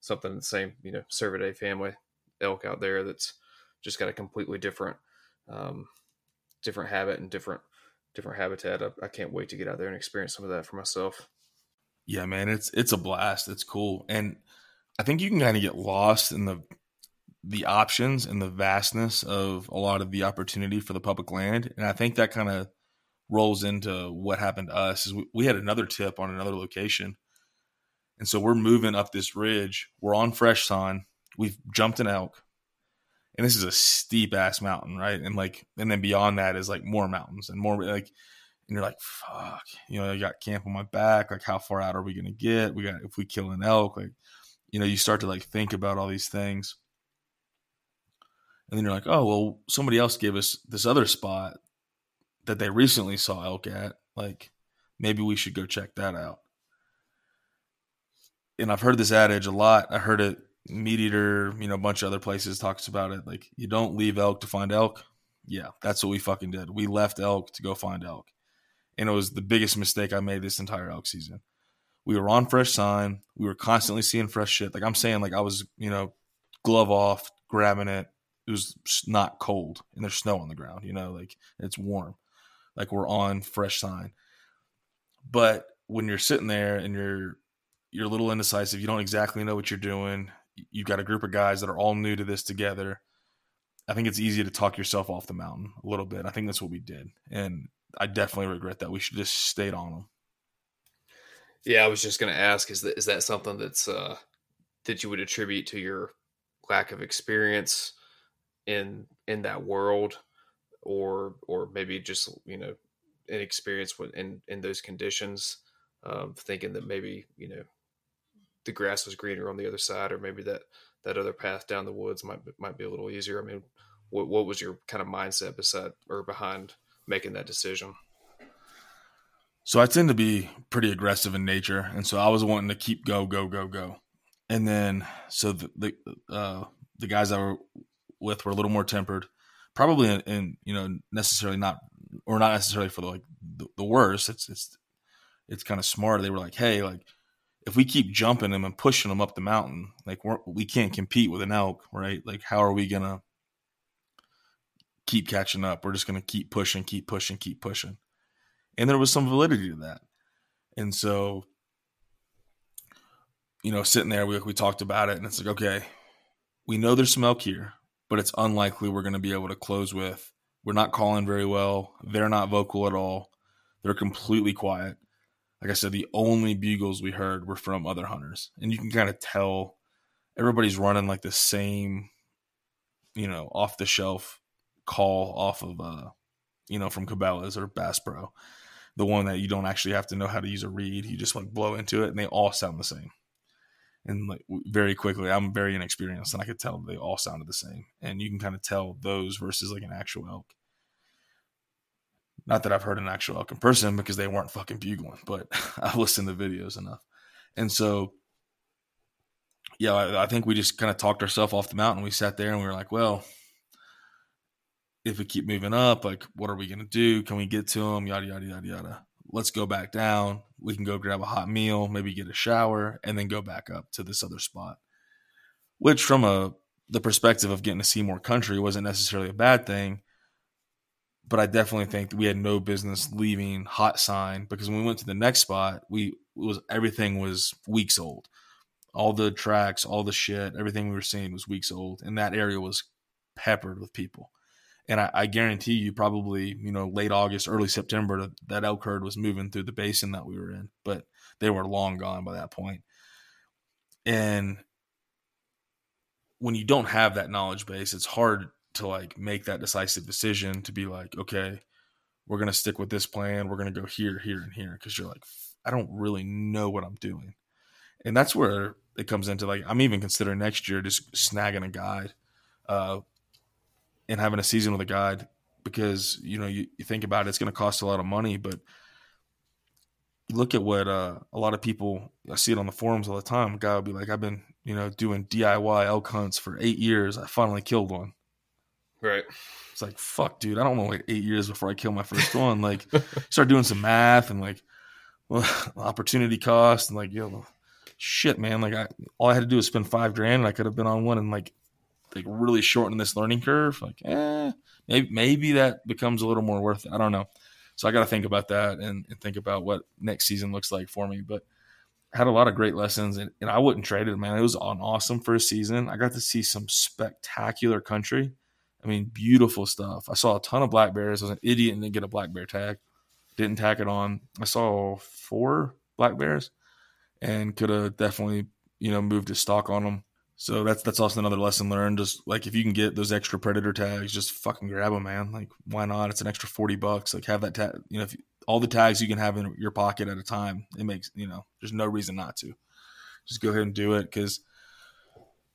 something in the same you know cervidae family elk out there that's just got a completely different um, different habit and different different habitat. I, I can't wait to get out there and experience some of that for myself. Yeah, man, it's it's a blast. It's cool, and I think you can kind of get lost in the the options and the vastness of a lot of the opportunity for the public land. And I think that kind of rolls into what happened to us is we, we, had another tip on another location. And so we're moving up this ridge. We're on fresh sign. We've jumped an elk. And this is a steep ass mountain, right? And like and then beyond that is like more mountains and more like and you're like, fuck, you know, I got camp on my back. Like, how far out are we gonna get? We got if we kill an elk, like, you know, you start to like think about all these things and then you're like, oh well, somebody else gave us this other spot that they recently saw elk at. Like, maybe we should go check that out. And I've heard this adage a lot. I heard it MeatEater, you know, a bunch of other places talks about it. Like, you don't leave elk to find elk. Yeah, that's what we fucking did. We left elk to go find elk. And it was the biggest mistake I made this entire elk season. We were on fresh sign. We were constantly seeing fresh shit. Like I'm saying, like I was, you know, glove off, grabbing it. It was not cold and there's snow on the ground, you know, like it's warm. Like we're on fresh sign. But when you're sitting there and you're you're a little indecisive, you don't exactly know what you're doing. You've got a group of guys that are all new to this together I think it's easy to talk yourself off the mountain a little bit. I think that's what we did, and I definitely regret that. We should just stayed on them. Yeah, I was just going to ask: is that is that something that's uh, that you would attribute to your lack of experience in in that world, or or maybe just you know inexperience in in those conditions, um, thinking that maybe you know the grass was greener on the other side, or maybe that that other path down the woods might might be a little easier. I mean, what what was your kind of mindset beside or behind making that decision? So I tend to be pretty aggressive in nature, and so I was wanting to keep go go go go, and then so the the, uh, the guys with were a little more tempered, probably in, in you know necessarily not or not necessarily for the, like the, the worst. It's it's it's kind of smart. They were like, hey, like if we keep jumping them and pushing them up the mountain, like we're, we can't compete with an elk, right? Like how are we gonna keep catching up. We're just to keep pushing, keep pushing, keep pushing. And there was some validity to that. And so, you know, sitting there, we, we talked about it, and it's like, okay, we know there's some elk here, but it's unlikely we're going to be able to close with. We're not calling very well. They're not vocal at all. They're completely quiet. Like I said, the only bugles we heard were from other hunters. And you can kind of tell everybody's running like the same, you know, off the shelf call off of uh you know from Cabela's or Bass Pro, the one that you don't actually have to know how to use a reed. You just like blow into it, and they all sound the same. And like very quickly, I'm very inexperienced, and I could tell they all sounded the same. And you can kind of tell those versus like an actual elk. Not that I've heard an actual elk in person because they weren't fucking bugling, but I've listened to videos enough. And so, yeah, I, I think we just kind of talked ourselves off the mountain. We sat there and we were like, well, if we keep moving up, like what are we gonna do? Can we get to them? Yada yada yada yada. Let's go back down. We can go grab a hot meal, maybe get a shower, and then go back up to this other spot. Which, from a the perspective of getting to see more country, wasn't necessarily a bad thing. But I definitely think we had no business leaving hot sign because when we went to the next spot, we was everything was weeks old. All the tracks, all the shit, everything we were seeing was weeks old, and that area was peppered with people and I, I, guarantee you probably you know late august early september that elk herd was moving through the basin that we were in but they were long gone by that point. And when you don't have that knowledge base it's hard to like make that decisive decision to be like okay we're to stick with this plan. We're to go here here and here. Because you're like i don't really know what i'm doing. And that's where it comes into like i'm even considering next year just snagging a guide uh, and having a season with a guide because you know you, you think about it, it's going to cost a lot of money, but look at what uh, a lot of people I see it on the forums all the time. A guy will be like, "I've been you know doing DIY elk hunts for eight years. I finally killed one." Right. It's like fuck, dude. I don't want to wait eight years before I kill my first one. Like, start doing some math and like, well, opportunity cost and like, you know, shit, man. Like, I all I had to do was spend five grand, and I could have been on one in like like really shorten this learning curve, like eh, maybe maybe that becomes a little more worth it. I don't know. So I got to think about that and, and, think about what next season looks like for me. But I had a lot of great lessons, and, and I wouldn't trade it, man. It was an awesome first season. I got to see some spectacular country. I mean, beautiful stuff. I saw a ton of black bears. I was an idiot and didn't get a black bear tag. Didn't tack it on. I saw four black bears and could have definitely, you know, moved his stock on them. So that's that's also another lesson learned. Just like if you can get those extra predator tags, just fucking grab them, man. Like why not? It's an extra forty bucks. Like have that tag. You know, if you, all the tags you can have in your pocket at a time, it makes you know. There's no reason not to. Just go ahead and do it because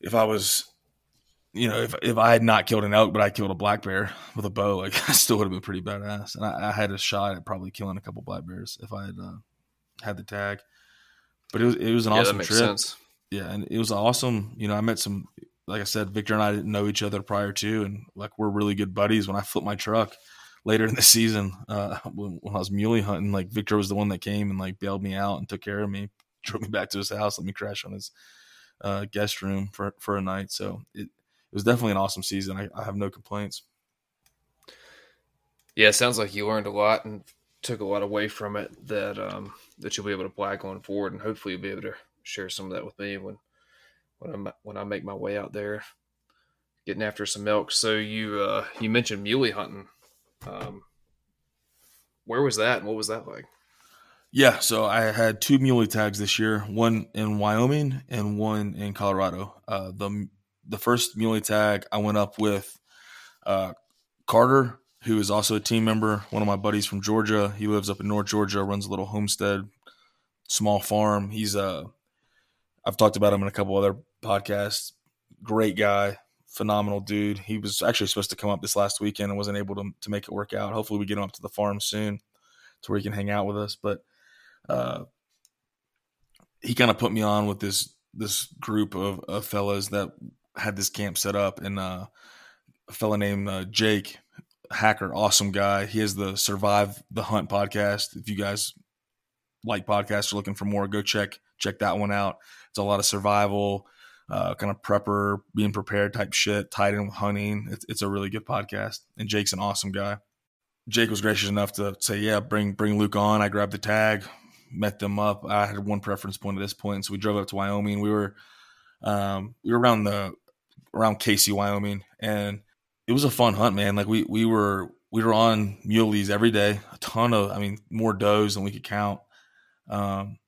if I was, you know, if if I had not killed an elk, but I killed a black bear with a bow, like I still would have been pretty badass. And I, I, had a shot at probably killing a couple black bears if I had uh, had the tag. But it was it was an yeah, awesome trip. Sense yeah, and it was awesome. You know, I met some like I said, Victor and I didn't know each other prior to, and like we're really good buddies. When I flipped my truck later in the season, uh, when, when I was muley hunting, like Victor was the one that came and like bailed me out and took care of me, drove me back to his house, let me crash on his uh, guest room for for a night. So it, it was definitely an awesome season. I, I have no complaints. Yeah, it sounds like you learned a lot and took a lot away from it that um, that you'll be able to apply going forward, and hopefully you'll be able to share some of that with me when when I when I make my way out there, getting after some elk. So you uh, you mentioned muley hunting. Um, where was that, and what was that like? Yeah, so I had two muley tags this year, one in Wyoming and one in Colorado. Uh, the the first muley tag I went up with uh, Carter who is also a team member, one of my buddies from Georgia. He lives up in North Georgia, runs a little homestead, small farm. He's uh I've talked about him in a couple other podcasts. Great guy, phenomenal dude. He was actually supposed to come up this last weekend and wasn't able to, to make it work out. Hopefully we get him up to the farm soon to where he can hang out with us. But uh he kind of put me on with this this group of, of fellas that had this camp set up and uh a fella named uh, Jake hacker, awesome guy. He has the Survive the Hunt podcast. If you guys like podcasts or looking for more, go check check that one out. It's a lot of survival, uh, kind of prepper, being prepared type shit, tied in with hunting. It's, it's a really good podcast, and Jake's an awesome guy. Jake was gracious enough to say, "Yeah, bring bring Luke on." I grabbed the tag, met them up. I had one preference point at this point, so we drove up to Wyoming. We were um, we were around the around Casey, Wyoming, and it was a fun hunt, man. Like we we were we were on muleys every day, a ton of, I mean, more does than we could count. Um,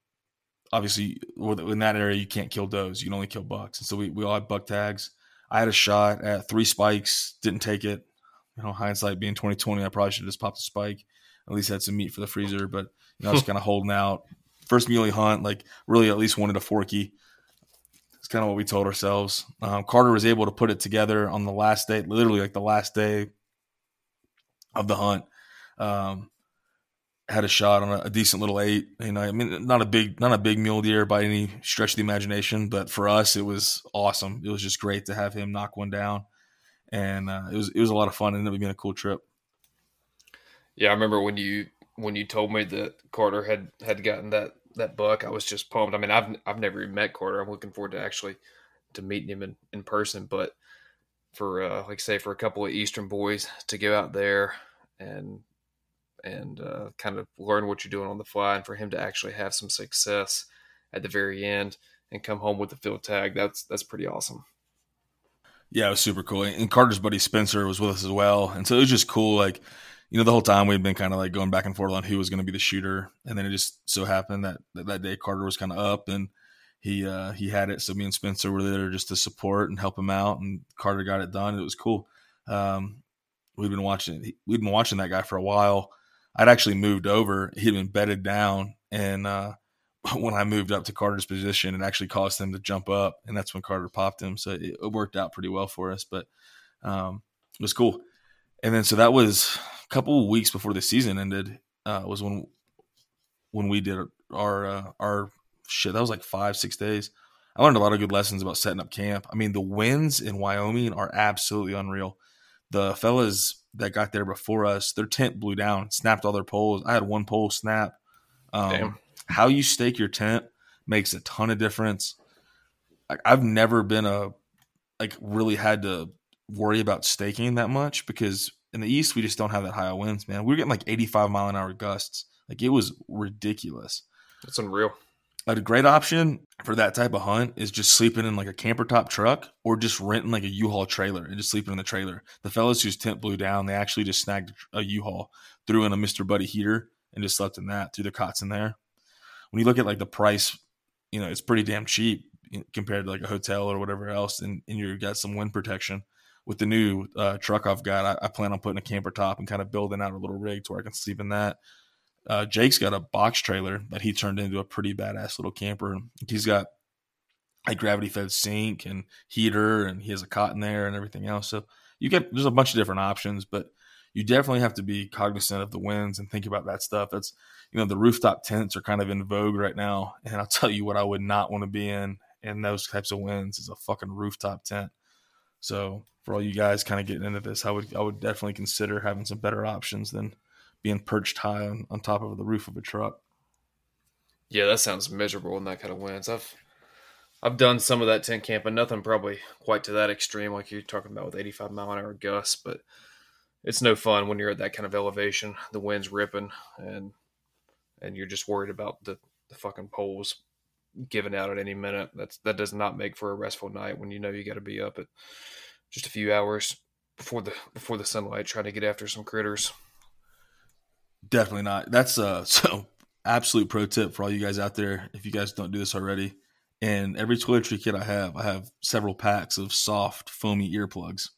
obviously, in that area, you can't kill does; you can only kill bucks. And so we we all had buck tags. I had a shot at three spikes, didn't take it. You know, hindsight being twenty twenty, I probably should have just popped a spike. At least had some meat for the freezer, but you know, I was kind of holding out. First muley hunt, like really at least wanted a forky. It's kind of what we told ourselves. Um, Carter was able to put it together on the last day, literally like the last day of the hunt. Um, had a shot on a, a, decent little eight. You know, I mean, not a big, not a big mule deer by any stretch of the imagination, but for us, it was awesome. It was just great to have him knock one down, and uh, it was it was a lot of fun. It ended up being a cool trip. Yeah, I remember when you when you told me that Carter had had gotten that that buck, I was just pumped. I mean, I've I've never even met Carter. I'm looking forward to actually to meeting him in, in person. But for uh, like say for a couple of Eastern boys to go out there and and uh, kind of learn what you're doing on the fly, and for him to actually have some success at the very end and come home with the field tag, that's that's pretty awesome. Yeah, it was super cool. And Carter's buddy Spencer was with us as well, and so it was just cool. Like you know, the whole time we'd been kind of like going back and forth on who was going to be the shooter, and then it just so happened that that, that day Carter was kind of up and he uh, he had it. So me and Spencer were there just to support and help him out, and Carter got it done. It was cool. Um, we'd been watching we'd been watching that guy for a while. I'd actually moved over. He'd been bedded down, and uh, when I moved up to Carter's position, it actually caused him to jump up, and that's when Carter popped him. So it, it worked out pretty well for us, but um, it was cool. And then so that was a couple weeks before the season ended uh, was when when we did our uh, our shit. That was like five six days. I learned a lot of good lessons about setting up camp. I mean, the winds in Wyoming are absolutely unreal. The fellas that got there before us, their tent blew down, snapped all their poles. I had one pole snap. Um, how you stake your tent makes a ton of difference. I've never been a like really had to worry about staking that much because in the east we just don't have that high of winds, man. We were getting like 85 mile an hour gusts. Like it was ridiculous. That's unreal. A great option for that type of hunt is just sleeping in like a camper top truck or just renting like a U-Haul trailer and just sleeping in the trailer. The fellas whose tent blew down, they actually just snagged a U-Haul, threw in a Mr. Buddy heater, and just slept in that, threw their cots in there. When you look at like the price, you know, it's pretty damn cheap compared to like a hotel or whatever else, and, and you've got some wind protection with the new uh, truck I've got, I, I, plan on putting a camper top and kind of building out a little rig to where I can sleep in that. Uh, Jake's got a box trailer that he turned into a pretty badass little camper. He's got a gravity fed sink and heater, and he has a cot in there and everything else. So you get there's a bunch of different options, but you definitely have to be cognizant of the winds and think about that stuff. That's you know the rooftop tents are kind of in vogue right now, and I'll tell you what I would not want to be in in those types of winds is a fucking rooftop tent So for all you guys kind of getting into this, I would I would definitely consider having some better options than being perched high on, on top of the roof of a truck. Yeah, that sounds miserable in that kind of winds. I've I've done some of that tent camp, but nothing probably quite to that extreme like you're talking about with 85 mile an hour gusts, but it's no fun when you're at that kind of elevation. The wind's ripping and and you're just worried about the, the fucking poles giving out at any minute. That's that does not make for a restful night when you know you got to be up at just a few hours before the before the sunlight trying to get after some critters. Definitely not. That's uh so absolute pro tip for all you guys out there if you guys don't do this already. And every toiletry kit I have, I have several packs of soft foamy earplugs.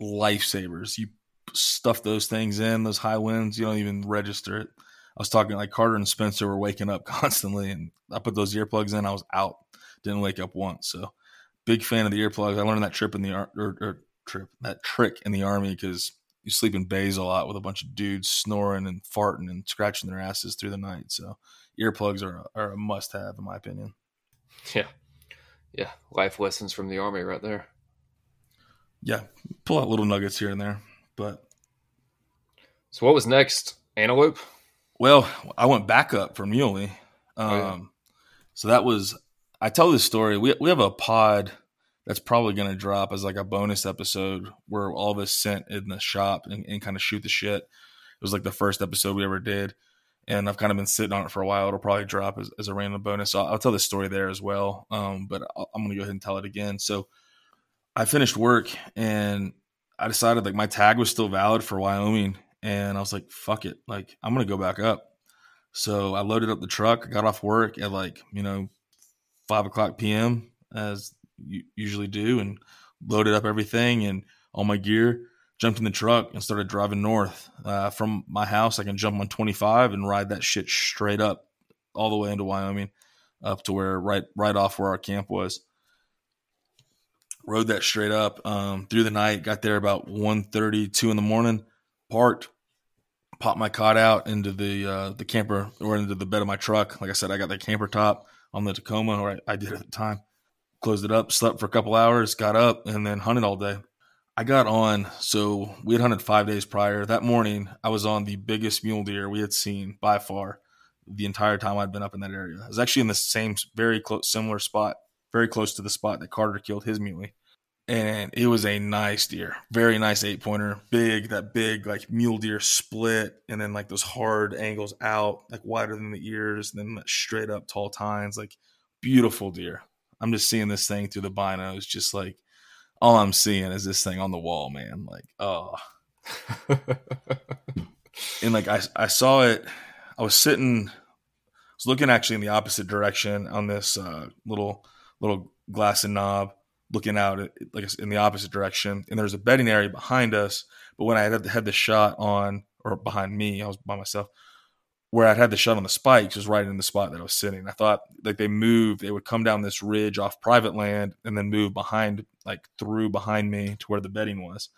Lifesavers. You stuff those things in, those high winds, you don't even register it. I was talking like Carter and Spencer were waking up constantly, and I put those earplugs in. I was out, didn't wake up once. So, big fan of the earplugs. I learned that trip in the or, or trip that trick in the army because you sleep in bays a lot with a bunch of dudes snoring and farting and scratching their asses through the night. So, earplugs are are a must have in my opinion. Yeah, yeah, life lessons from the army right there. Yeah, pull out little nuggets here and there, but. So what was next? Antelope. Well, I went back up for Muley. Um, oh, yeah. So that was, I tell this story. We, we have a pod that's probably going to drop as like a bonus episode where all of us sent in the shop and, and kind of shoot the shit. It was like the first episode we ever did. And I've kind of been sitting on it for a while. It'll probably drop as, as a random bonus. So I'll, I'll tell the story there as well. Um, but i I'm going to go ahead and tell it again. So I finished work and I decided like my tag was still valid for Wyoming and I was like, fuck it. Like, I'm going to go back up. So I loaded up the truck, got off work at like, you know, five o'clock PM, as usually do, and loaded up everything and all my gear, jumped in the truck and started driving north. Uh, from my house, I can jump on 25 and ride that shit straight up all the way into Wyoming, up to where right right off where our camp was. Rode that straight up um, through the night. Got there about 1.30, 2 in the morning parked, popped my cot out into the uh, the camper or into the bed of my truck. Like I said, I got that camper top on the Tacoma, or I, I did at the time. Closed it up, slept for a couple hours, got up, and then hunted all day. I got on, so we had hunted five days prior. That morning, I was on the biggest mule deer we had seen by far the entire time I'd been up in that area. I was actually in the same, very close, similar spot, very close to the spot that Carter killed his muley and it was a nice deer, very nice eight pointer, big, that big like mule deer split, and then like those hard angles out, like wider than the ears, and then straight up tall tines, like beautiful deer. I'm just seeing this thing through the binos, just like all I'm seeing is this thing on the wall, man. Like, oh, and like I, I saw it. I was sitting, I was looking actually in the opposite direction on this uh, little little glass and knob looking out at, like in the opposite direction, and there was a bedding area behind us. But when I had had the shot on, or behind me, I was by myself. Where I'd had the shot on the spikes was right in the spot that I was sitting. I thought like they moved, they would come down this ridge off private land and then move behind, like through behind me to where the bedding was.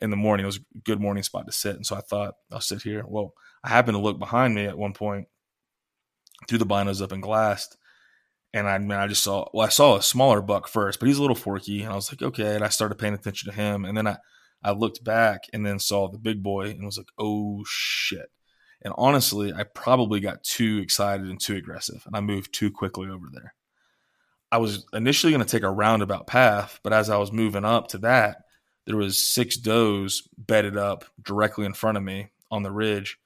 In the morning, it was a good morning spot to sit, and so I thought I'll sit here. Well, I happened to look behind me at one point through the binos up and glassed, and I mean, I just saw, well, I saw a smaller buck first, but he's a little forky. And I was like, okay. And I started paying attention to him. And then I, I looked back and then saw the big boy and was like, oh shit. And honestly, I probably got too excited and too aggressive. And I moved too quickly over there. I was initially going to take a roundabout path, but as I was moving up to that, there was six does bedded up directly in front of me on the ridge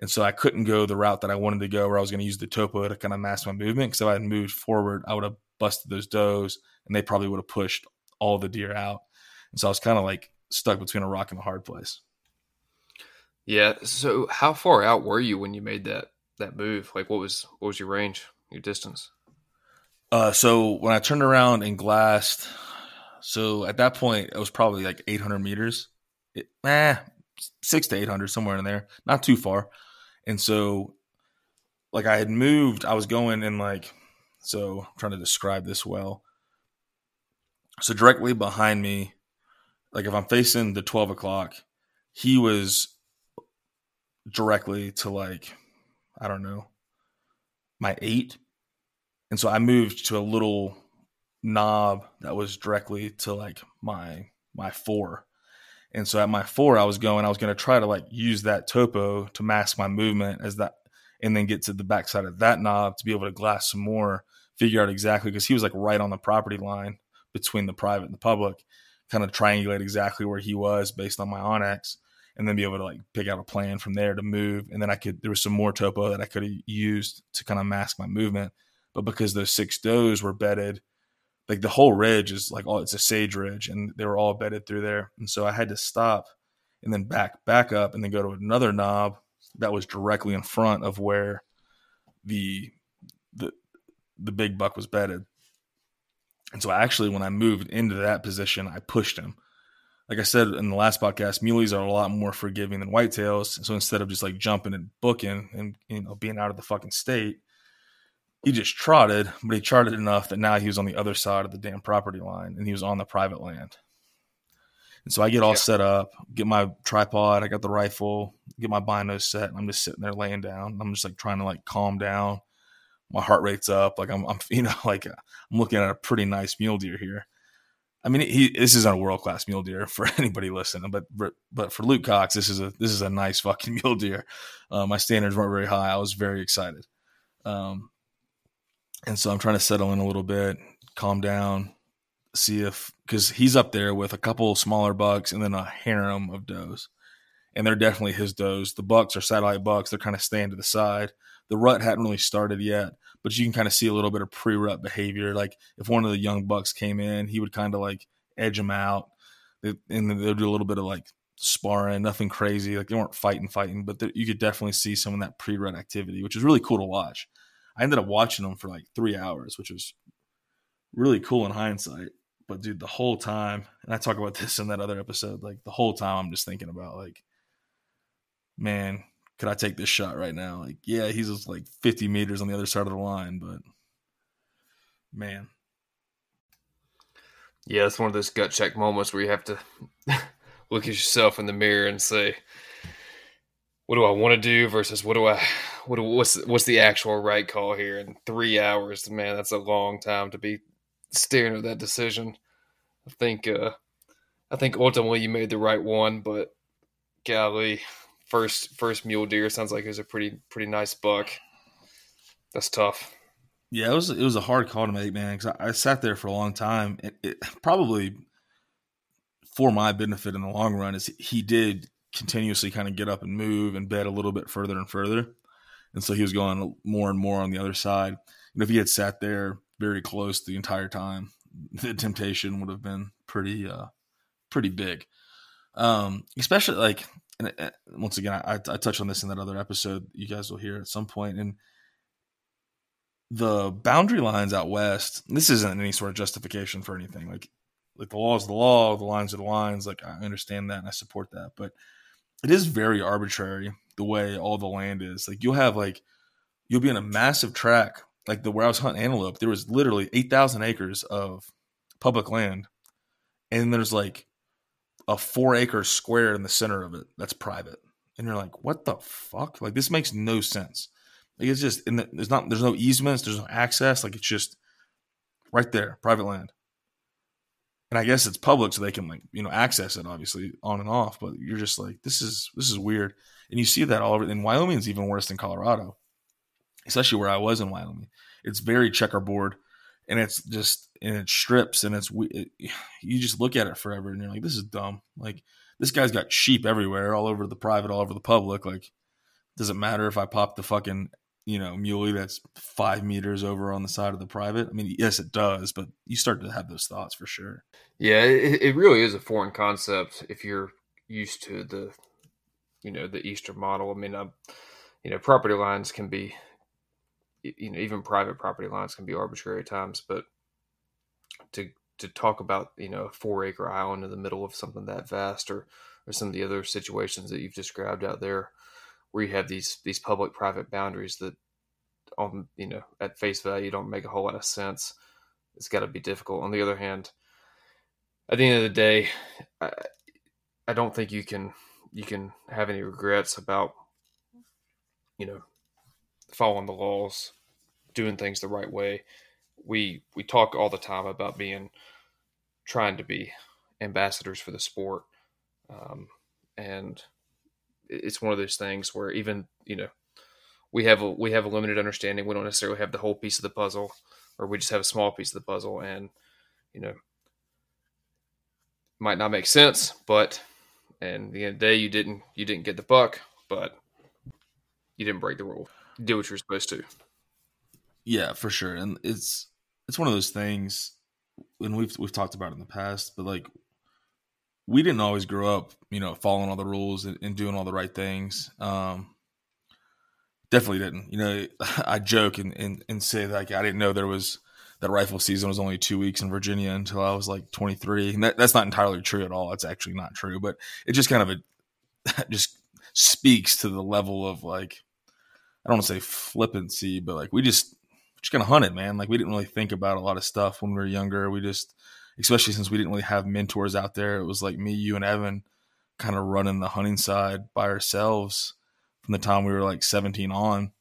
and so I couldn't go the route that I wanted to go, where I was going to use the topo to kind of mask my movement. Because if I had moved forward, I would have busted those does, and they probably would have pushed all the deer out. And so I was kind of like stuck between a rock and a hard place. Yeah. So how far out were you when you made that that move? Like, what was what was your range, your distance? Uh, so when I turned around and glassed, so at that point it was probably like 800 meters. It, eh, six to 800 somewhere in there, not too far. And so, like, I had moved, I was going in, like, so I'm trying to describe this well. So, directly behind me, like, if I'm facing the 12 o'clock, he was directly to, like, I don't know, my eight. And so I moved to a little knob that was directly to like my my four. And so at my four, I was going, I was going to try to like use that topo to mask my movement as that, and then get to the backside of that knob to be able to glass some more, figure out exactly because he was like right on the property line between the private and the public, kind of triangulate exactly where he was based on my onX, and then be able to like pick out a plan from there to move. And then I could there was some more topo that I could have used to kind of mask my movement, but because those six does were bedded like the whole ridge is like oh, it's a sage ridge and they were all bedded through there. And so i had to stop and then back back up and then go to another knob that was directly in front of where the the the big buck was bedded. And so actually when i moved into that position i pushed him like i said in the last podcast muleys are a lot more forgiving than whitetails so instead of just like jumping and booking and you know being out of the fucking state he just trotted, but he trotted enough that now he was on the other side of the damn property line and he was on the private land. And so I get all yeah. set up, get my tripod, I got the rifle, get my binos set, and I'm just sitting there laying down. I'm just like trying to like calm down. My heart rate's up, like I'm, I'm you know, like I'm looking at a pretty nice mule deer here. I mean, he this isn't a world class mule deer for anybody listening, but but for Luke Cox, this is a this is a nice fucking mule deer. Uh, my standards weren't very high. I was very excited. Um, and so I'm trying to settle in a little bit, calm down, see if because he's up there with a couple smaller bucks and then a harem of does, and they're definitely his does. The bucks are satellite bucks; they're kind of staying to the side. The rut hadn't really started yet, but you can kind of see a little bit of pre-rut behavior. Like if one of the young bucks came in, he would kind of like edge him out, and they'd do a little bit of like sparring, nothing crazy. Like they weren't fighting, fighting, but you could definitely see some of that pre-rut activity, which is really cool to watch. I ended up watching them for like three hours, which was really cool in hindsight. But dude, the whole time, and I talk about this in that other episode, like the whole time I'm just thinking about like, man, could I take this shot right now? Like, yeah, he's just like 50 meters on the other side of the line, but man. Yeah, it's one of those gut check moments where you have to look at yourself in the mirror and say, what do I want to do versus what do I what what's what's the actual right call here in three hours? Man, that's a long time to be staring at that decision. I think uh, I think ultimately you made the right one, but golly, first first mule deer sounds like it was a pretty pretty nice buck. That's tough. Yeah, it was it was a hard call to make, man. Because I, I, sat there for a long time. It, it, probably for my benefit in the long run is he did continuously kind of get up and move and bed a little bit further and further. And so he was going more and more on the other side. And if he had sat there very close the entire time, the temptation would have been pretty, uh, pretty big. Um, especially like, and uh, once again, I, I touched on this in that other episode. You guys will hear at some point. point, and the boundary lines out west. This isn't any sort of justification for anything. Like, like the law is the law, the lines are the lines. Like I understand that and I support that, but it is very arbitrary the way all the land is. Like you'll have like you'll be in a massive track, like the where I was hunting antelope. There was literally eight thousand acres of public land, and there's like a four acre square in the center of it that's private. And you're like, what the fuck? Like this makes no sense. Like it's just, and there's not, there's no easements, there's no access. Like it's just right there, private land and I guess it's public, so they can like you know access it obviously on and off. But you're just like this is this is weird, and you see that all over. And Wyoming's even worse than Colorado, especially where I was in Wyoming. It's very checkerboard, and it's just and it strips, and it's it, you just look at it forever, and you're like, this is dumb. Like this guy's got sheep everywhere, all over the private, all over the public. Like, does it matter if I pop the fucking you know, muley that's five meters over on the side of the private. I mean, yes, it does, but you start to have those thoughts for sure. Yeah, it, it really is a foreign concept if you're used to the, you know, the Eastern model. I mean, uh, you know, property lines can be, you know, even private property lines can be arbitrary at times, but to to talk about you know a four acre island in the middle of something that vast or or some of the other situations that you've described out there where you have these these public private boundaries that on you know at face value don't make a whole lot of sense. It's got to be difficult. On the other hand at the end of the day I, I don't think you can you can have any regrets about you know following the laws doing things the right way we we talk all the time about being trying to be ambassadors for the sport, um, and it's one of those things where even you know we have a we have a limited understanding. We don't necessarily have the whole piece of the puzzle, or we just have a small piece of the puzzle, and you know might not make sense, but and the end of the day you didn't you didn't get the buck, but you didn't break the rule. Did what you're supposed to. Yeah, for sure. And it's it's one of those things and we've we've talked about it in the past, but like we didn't always grow up, you know, following all the rules and, and doing all the right things. Um, definitely didn't. You know, I joke and, and, and say like, I didn't know there was that rifle season was only two weeks in Virginia until I was like 23. And that, that's not entirely true at all. It's actually not true, but it just kind of a, just speaks to the level of like, I don't want to say flippancy, but like we just just kind of hunted, man. Like we didn't really think about a lot of stuff when we were younger. We just, especially since we didn't really have mentors out there, it was like me, you, and Evan kind of running the hunting side by ourselves from the time we were like 17 on.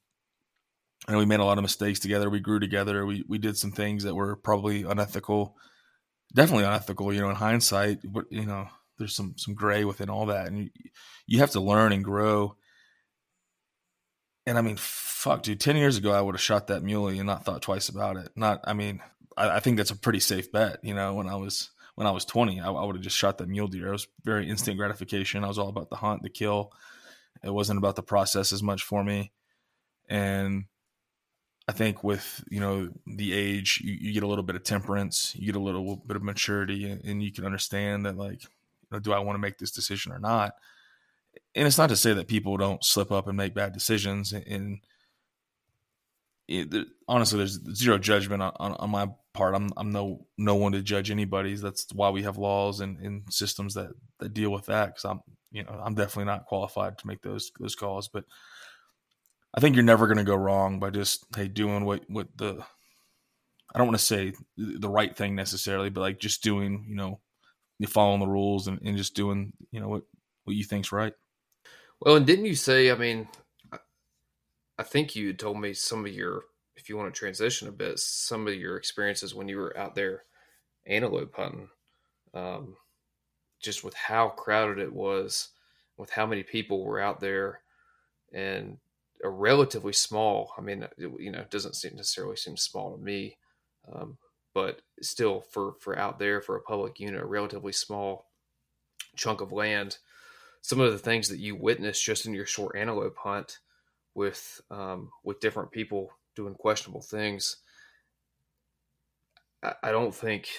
And we made a lot of mistakes together. We grew together. We we did some things that were probably unethical, definitely unethical. You know, in hindsight, but you know, there's some some gray within all that, and you, you have to learn and grow and I mean, fuck, dude. Ten years ago, I would have shot that muley and not thought twice about it. Not, I mean, I, I think that's a pretty safe bet. You know, when I was when I was twenty, I, I would have just shot that mule deer. It was very instant gratification. I was all about the hunt, the kill. It wasn't about the process as much for me. And I think with you know the age, you, you, get a little bit of temperance, you get a little bit of maturity, and, and you can understand that like, you know, do I want to make this decision or not? And it's not to say that people don't slip up and make bad decisions. And it, honestly, there's zero judgment on, on, on, my part. I'm I'm no no one to judge anybody's That's why we have laws and, and systems that that deal with that. Because I'm you know I'm definitely not qualified to make those those calls. But I think you're never going to go wrong by just hey doing what what the I don't want to say the right thing necessarily, but like just doing you know you following the rules and, and just doing you know what what you think's right. Well, and didn't you say? I mean, I think you told me some of your, if you want to transition a bit, some of your experiences when you were out there antelope hunting, um, just with how crowded it was, with how many people were out there, and a relatively small. I mean, it, you know, it doesn't seem necessarily seem small to me, um, but still, for for out there for a public unit, a relatively small chunk of land some of the things that you witnessed just in your short antelope hunt with um, with different people doing questionable things. I, I don't think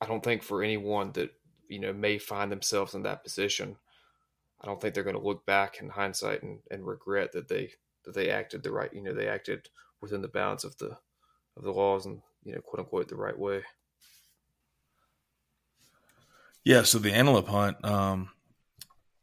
I don't think for anyone that you know may find themselves in that position, I don't think they're going to look back in hindsight and, and regret that they that they acted the right you know they acted within the bounds of the of the laws and you know quote unquote the right way. Yeah, so the antelope hunt, um,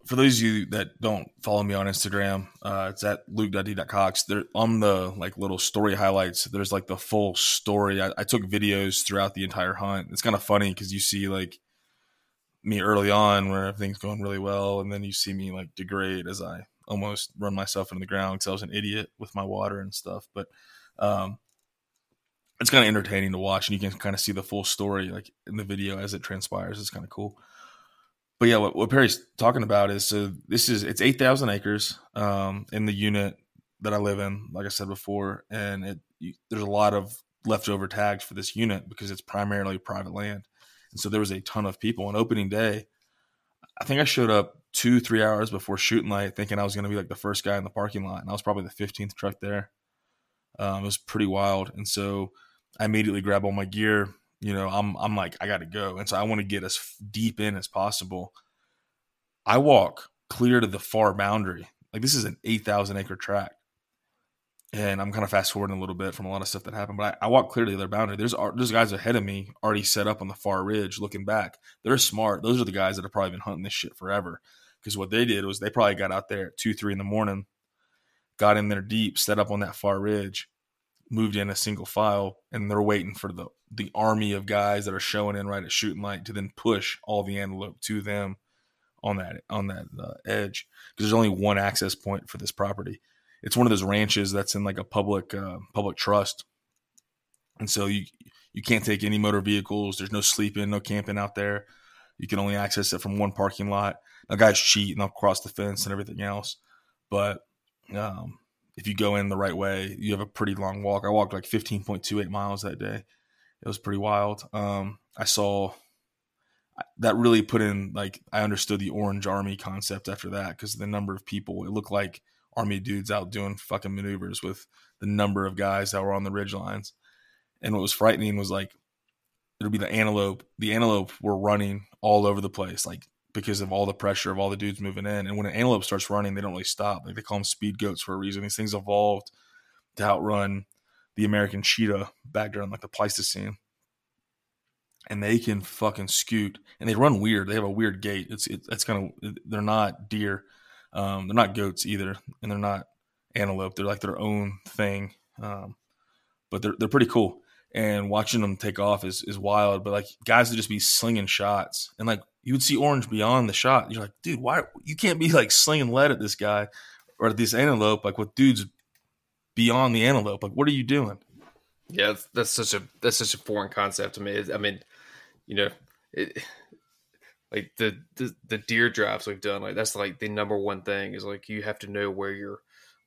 for those of you that don't follow me on Instagram, uh, it's at luke.d.cox. There on the like little story highlights, there's like the full story. I, I took videos throughout the entire hunt. It's kind of funny because you see like me early on where everything's going really well, and then you see me like degrade as I almost run myself into the ground because I was an idiot with my water and stuff. But um, it's kind of entertaining to watch, and you can kind of see the full story like in the video as it transpires. It's kind of cool but yeah, what, what, Perry's talking about is so this is it's eight thousand acres um, in the unit that I live in, like I said before, and it you, there's a lot of leftover tags for this unit because it's primarily private land, and so there was a ton of people on opening day. I think I showed up two three hours before shooting light, thinking I was going to be like the first guy in the parking lot, and I was probably the fifteenth truck there. Um, it was pretty wild, and so I immediately grabbed all my gear you know, I'm I'm like I got to go, and so I want to get as deep in as possible. I walk clear to the far boundary. Like this is an eight thousand acre track, and I'm kind of fast forwarding a little bit from a lot of stuff that happened. But I, I walk clear to the other boundary. There's there's guys ahead of me already set up on the far ridge, looking back. They're smart. Those are the guys that have probably been hunting this shit forever. Because what they did was they probably got out there at two, three in the morning, got in there deep, set up on that far ridge, moved in a single file, and they're waiting for the the army of guys that are showing in right at shooting light to then push all the antelope to them on that on that uh, edge because there's only one access point for this property. It's one of those ranches that's in like a public uh, public trust, and so you you can't take any motor vehicles. There's no sleeping, no camping out there. You can only access it from one parking lot. Now guys cheat and they'll cross the fence and everything else, but um, if you go in the right way, you have a pretty long walk. I walked like 15.28 miles that day. It was pretty wild. Um, I saw that really put in like I understood the Orange Army concept after that because the number of people it looked like army dudes out doing fucking maneuvers with the number of guys that were on the ridge lines. And what was frightening was like it'd be the antelope. The antelope were running all over the place, like because of all the pressure of all the dudes moving in. And when an antelope starts running, they don't really stop. Like they call them speed goats for a reason. These things evolved to outrun the American cheetah back during like the Pleistocene and they can fucking scoot and they run weird. They have a weird gait. It's it, it's kind of they're not deer, um, they're not goats either, and they're not antelope. They're like their own thing, um, but they're they're pretty cool. And watching them take off is is wild. But like guys would just be slinging shots, and like you would see orange beyond the shot. You're like, dude, why you can't be like slinging lead at this guy or at this antelope like with dudes beyond the antelope? Like, what are you doing? Yeah, that's such a that's such a foreign concept to me. I mean, you know, it, like the, the the deer drives we've done, like that's like the number one thing is like you have to know where your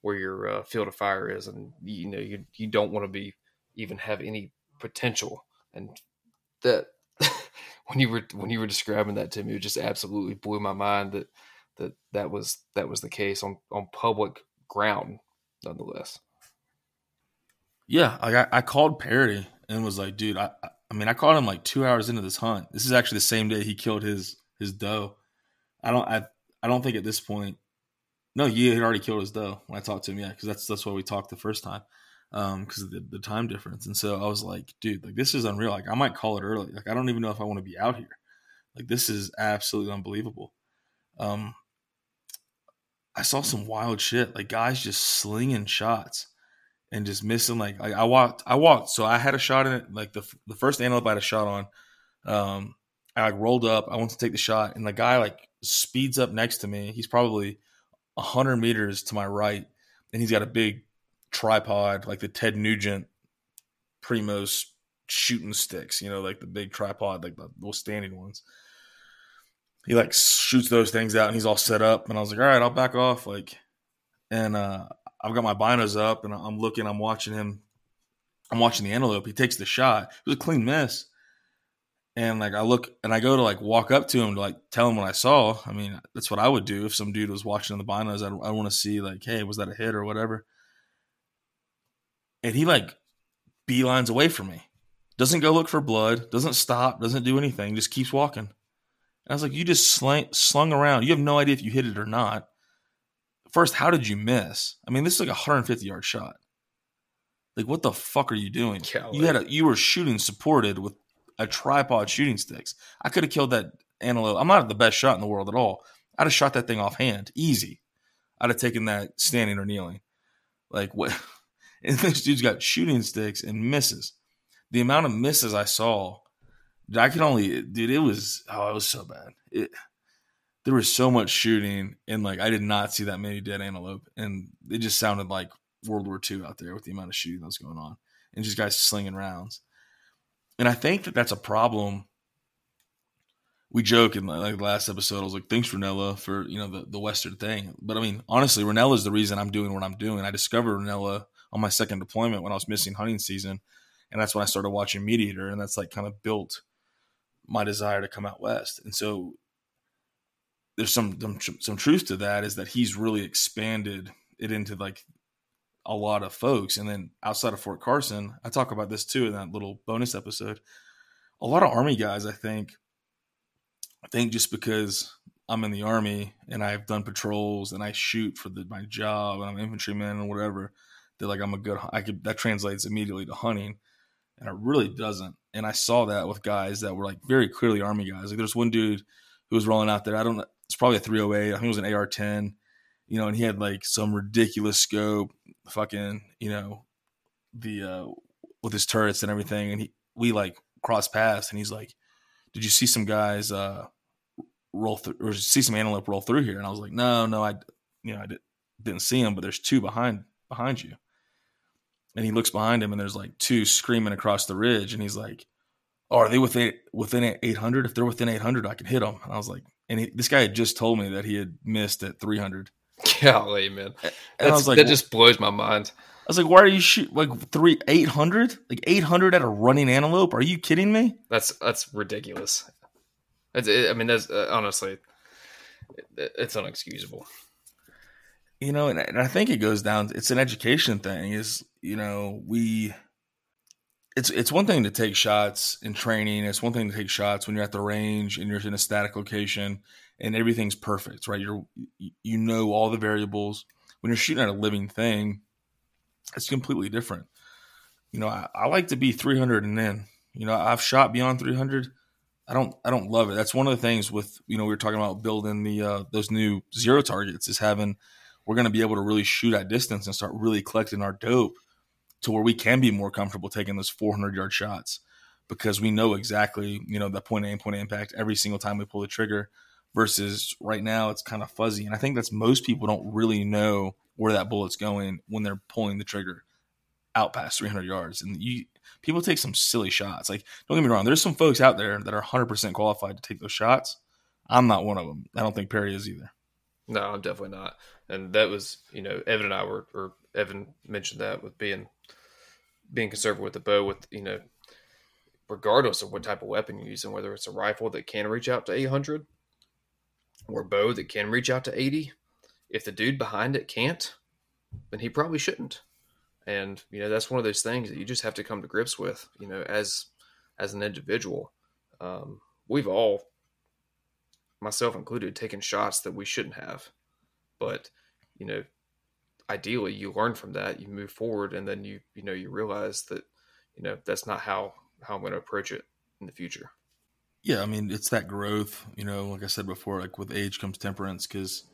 where your uh, field of fire is, and you know you you don't want to be even have any potential, and that when you were when you were describing that to me, it just absolutely blew my mind that that that was that was the case on on public ground, nonetheless. Yeah, I I called Perry and was like, dude, I I mean, I caught him like two hours into this hunt. This is actually the same day he killed his his doe. I don't I I don't think at this point. No, he had already killed his doe when I talked to him. Yeah, because that's that's why we talked the first time, um, because of the, the time difference. And so I was like, dude, like this is unreal. Like I might call it early. Like I don't even know if I want to be out here. Like this is absolutely unbelievable. Um, I saw some wild shit. Like guys just slinging shots and just missing. Like, like I walked, I walked. So I had a shot in it. Like the the first antelope I had a shot on. Um, I like rolled up. I went to take the shot, and the guy like speeds up next to me. He's probably hundred meters to my right, and he's got a big tripod, like the Ted Nugent Primos shooting sticks. You know, like the big tripod, like the little standing ones. He like shoots those things out, and he's all set up. And I was like, all right, I'll back off. Like, and uh, I've got my binos up and I'm looking, I'm watching him. I'm watching the antelope. He takes the shot. It was a clean miss. And like I look and I go to like walk up to him to like tell him what I saw. I mean, that's what I would do if some dude was watching in the binos. I, I want to see like, hey, was that a hit or whatever? And he like beelines away from me. Doesn't go look for blood. Doesn't stop. Doesn't do anything. Just keeps walking. And I was like, you just slung, slung around. You have no idea if you hit it or not first, how did you miss? I mean, this is like a 150 yard shot. Like, what the fuck are you doing? You had a, you were shooting supported with a tripod shooting sticks. I could have killed that antelope. I'm not the best shot in the world at all. I'd have shot that thing off hand, easy. I'd have taken that standing or kneeling. Like what? And this dude's got shooting sticks and misses. The amount of misses I saw, I could only, dude. It was oh, it was so bad. It, there was so much shooting and like I did not see that many dead antelope and it just sounded like World War II out there with the amount of shooting that was going on and just guys slinging rounds. And I think that that's a problem. We joke in like the last episode, I was like, thanks Rinella for, you know, the, the Western thing. But I mean, honestly, Rinella is the reason I'm doing what I'm doing. I discovered Rinella on my second deployment when I was missing hunting season. And that's when I started watching MeatEater, And that's like kind of built my desire to come out West. And so there's some, some some truth to that is that he's really expanded it into like a lot of folks and then outside of Fort Carson I talk about this too in that little bonus episode a lot of army guys I think I think just because I'm in the army and I've done patrols and I shoot for the, my job and I'm infantryman and whatever that like I'm a good I could that translates immediately to hunting and it really doesn't and I saw that with guys that were like very clearly army guys like there's one dude who was rolling out there I don't it's probably a 308. I think it was an AR 10, you know, and he had like some ridiculous scope, fucking, you know, the, uh, with his turrets and everything. And he, we like crossed paths and he's like, did you see some guys, uh, roll through or see some antelope roll through here? And I was like, no, no, I, you know, I did, didn't see him, but there's two behind, behind you. And he looks behind him and there's like two screaming across the ridge and he's like oh are they within within 800 if they're within 800 i can hit them and i was like and he, this guy had just told me that he had missed at 300 golly man. And That's, i was like that just blows my mind. I was like why are you shoot like three 800 like 800 at a running antelope? Are you kidding me? That's that's ridiculous. It, i mean that's uh, honestly it, it's unexcusable. You know and, and i think it goes down it's an education thing is you know we it's it's one thing to take shots in training. It's one thing to take shots when you're at the range and you're in a static location and everything's perfect right? You're you know all the variables. When you're shooting at a living thing it's completely different. You know i, I like to be 300 and then you know i've shot beyond 300 i don't i don't love it. That's one of the things with you know we were talking about building the uh, those new zero targets is having we're going to be able to really shoot at distance and start really collecting our dope to where we can be more comfortable taking those 400 yard shots because we know exactly, you know, the point A and point impact every single time we pull the trigger versus right now it's kind of fuzzy. And I think that's most people don't really know where that bullet's going when they're pulling the trigger out past 300 yards. And you, people take some silly shots. Like, don't get me wrong, there's some folks out there that are 100% qualified to take those shots. I'm not one of them. I don't think Perry is either. No, I'm definitely not. And that was, you know, Evan and I were, or Evan mentioned that with being being conservative with the bow, with you know, regardless of what type of weapon you're using, whether it's a rifle that can reach out to 800 or bow that can reach out to 80, if the dude behind it can't, then he probably shouldn't. And you know, that's one of those things that you just have to come to grips with. You know, as as an individual, um, we've all, myself included, taken shots that we shouldn't have, but you know ideally you learn from that you move forward and then you you know you realize that you know that's not how how i'm going to approach it in the future. Yeah i mean it's that growth you know like i said before like with age comes temperance because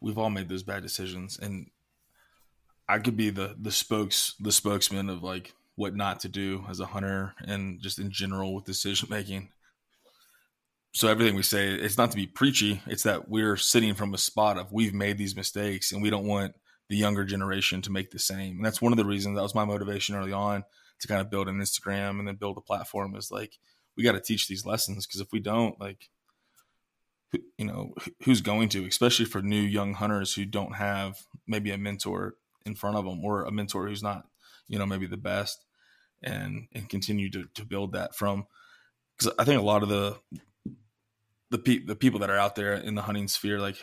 we've all made those bad decisions and i could be the the spokes the spokesman of like what not to do as a hunter and just in general with decision making. So everything we say it's not to be preachy it's that we're sitting from a spot of we've made these mistakes and we don't want the younger generation to make the same. And that's one of the reasons that was my motivation early on to kind of build an Instagram and then build a platform is like, we got to teach these lessons because if we don't, like, you know, who's going to, especially for new young hunters who don't have maybe a mentor in front of them or a mentor who's not, you know, maybe the best and, and continue to, to build that from, because I think a lot of the, the, pe- the people that are out there in the hunting sphere, like,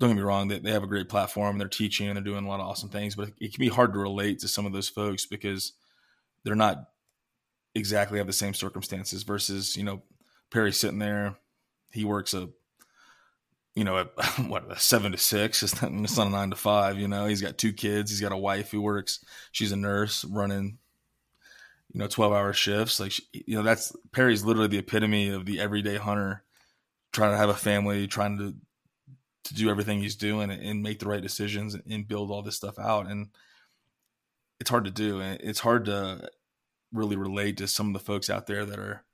don't get me wrong, they, they have a great platform. And they're teaching and they're doing a lot of awesome things, but it, can be hard to relate to some of those folks because they're not exactly have the same circumstances versus, you know, Perry sitting there. He works a, you know, a, what, a seven to six. It's not, it's not a nine to five, you know, he's got two kids. He's got a wife who works, she's a nurse running, you know, 12 hour shifts. Like, you know, that's Perry's literally the epitome of the everyday hunter trying to have a family, trying to to do everything he's doing and make the right decisions and build all this stuff out. And it's hard to do. And it's hard to really relate to some of the folks out there that are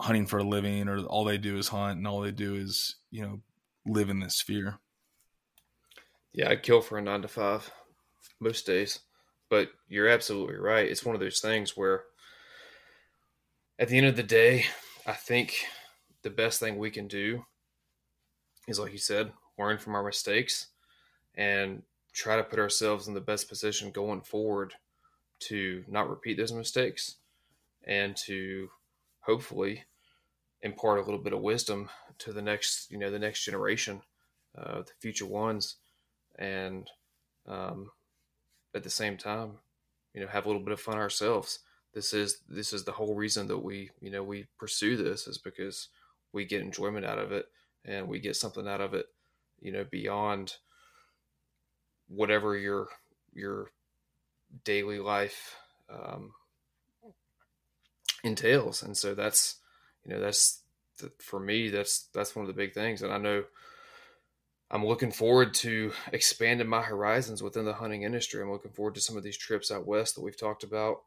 hunting for a living or all they do is hunt and all they do is, you know, live in this sphere. Yeah, I'd kill for a nine to five most days. But you're absolutely right. It's one of those things where at the end of the day, I think the best thing we can do is like you said, learn from our mistakes and try to put ourselves in the best position going forward to not repeat those mistakes and to hopefully impart a little bit of wisdom to the next you know the next generation uh, the future ones and um, at the same time you know have a little bit of fun ourselves. This is this is the whole reason that we you know we pursue this is because we get enjoyment out of it and we get something out of it, you know, beyond whatever your your daily life um, entails. And so that's you know that's for me that's that's one of the big things. And I know I'm looking forward to expanding my horizons within the hunting industry. I'm looking forward to some of these trips out west that we've talked about.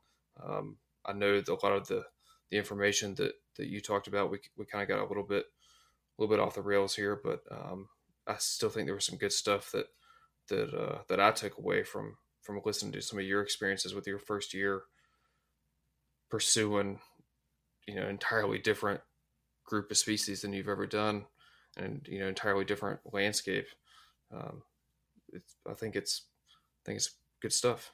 Um, I know that a lot of the the information that that you talked about, we we kind of got a little bit little bit off the rails here, but um, I still think there was some good stuff that that uh, that I took away from from listening to some of your experiences with your first year pursuing, you know, entirely different group of species than you've ever done, and you know, entirely different landscape. Um, I think it's I think it's good stuff.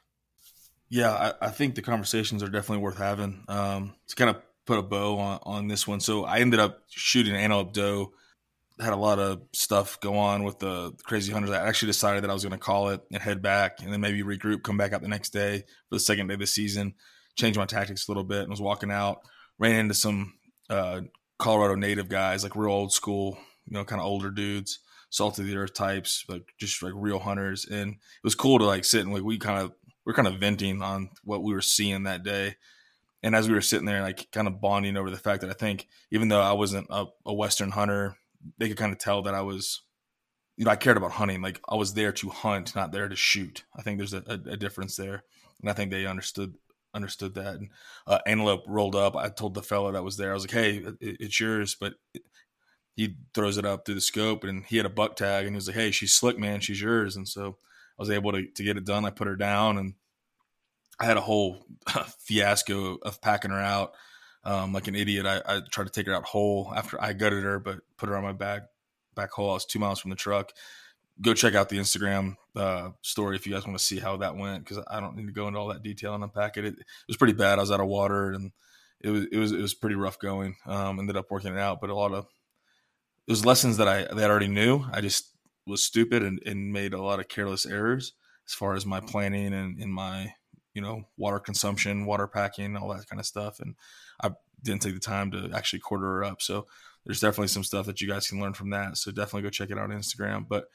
Yeah, I, I, think the conversations are definitely worth having. Um, to kind of put a bow on, on this one, so I ended up shooting antelope doe. Had a lot of stuff go on with the crazy hunters. I actually decided that I was going to call it and head back, and then maybe regroup, come back out the next day for the second day of the season. Change my tactics a little bit, and was walking out, ran into some uh, Colorado native guys, like real old school, you know, kind of older dudes salt of the earth types, like just like real hunters. And it was cool to like sit and like we kind of we are kind of venting on what we were seeing that day. And as we were sitting there, like kind of bonding over the fact that I think even though I wasn't a, a Western hunter, they could kind of tell that I was, you know, I cared about hunting. Like I was there to hunt, not there to shoot. I think there's a, a, difference there, and I think they understood understood that. And uh, antelope rolled up. I told the fellow that was there, I was like, "Hey, it, it's yours," but he throws it up through the scope and he had a buck tag and he was like, Hey, she's slick, man. She's yours. And so I was able to, to get it done. I put her down and I had a whole fiasco of packing her out. Um, like an idiot. I, I, tried to take her out whole after I gutted her, but put her on my back, back hole. I was two miles from the truck. Go check out the Instagram uh, story if you guys want to see how that went. Cause I don't need to go into all that detail and unpack it. it. It was pretty bad. I was out of water and it was, it was, it was pretty rough going. Um, ended up working it out, but a lot of, it was lessons that I that I already knew. I just was stupid and, and made a lot of careless errors as far as my planning and in my you know water consumption, water packing, all that kind of stuff. And I didn't take the time to actually quarter her up. So there's definitely some stuff that you guys can learn from that. So definitely go check it out on Instagram. But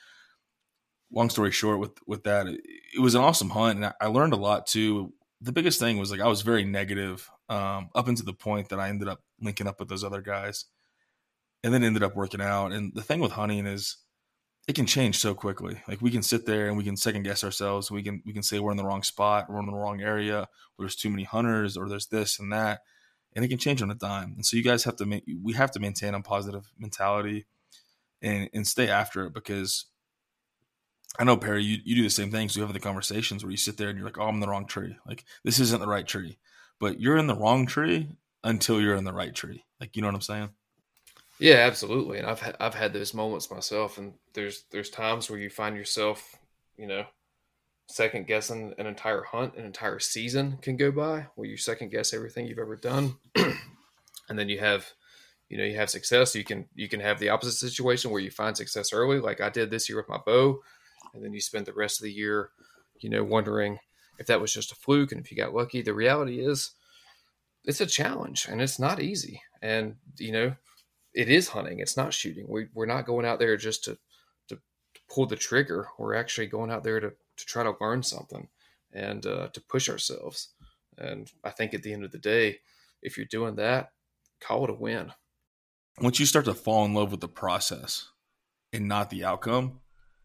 long story short, with with that, it, it was an awesome hunt, and I, I, learned a lot too. The biggest thing was like I was very negative um, up until the point that I ended up linking up with those other guys and then ended up working out. And the thing with hunting is it can change so quickly. Like we can sit there and we can second guess ourselves. We can we can say we're in the wrong spot, we're in the wrong area, or there's too many hunters, or there's this and that, and it can change on a dime. And so you guys have to make we have to maintain a positive mentality and and stay after it because I know Perry, you, you do the same thing. So you have the conversations where you sit there and you're like, oh, I'm in the wrong tree. Like this isn't the right tree, but you're in the wrong tree until you're in the right tree. Like you know what I'm saying? Yeah, absolutely. And I've ha- I've had those moments myself, and there's there's times where you find yourself, you know, second guessing an entire hunt, an entire season can go by where you second guess everything you've ever done, and then you have, you know, you have success. You can you can have the opposite situation where you find success early, like I did this year with my bow, and then you spend the rest of the year, you know, wondering if that was just a fluke and if you got lucky. The reality is, it's a challenge and it's not easy, and you know it is hunting. It's not shooting. We, we're not going out there just to, to, to pull the trigger. We're actually going out there to, to try to learn something and uh, to push ourselves. And I think at the end of the day, if you're doing that, call it a win. Once you start to fall in love with the process and not the outcome,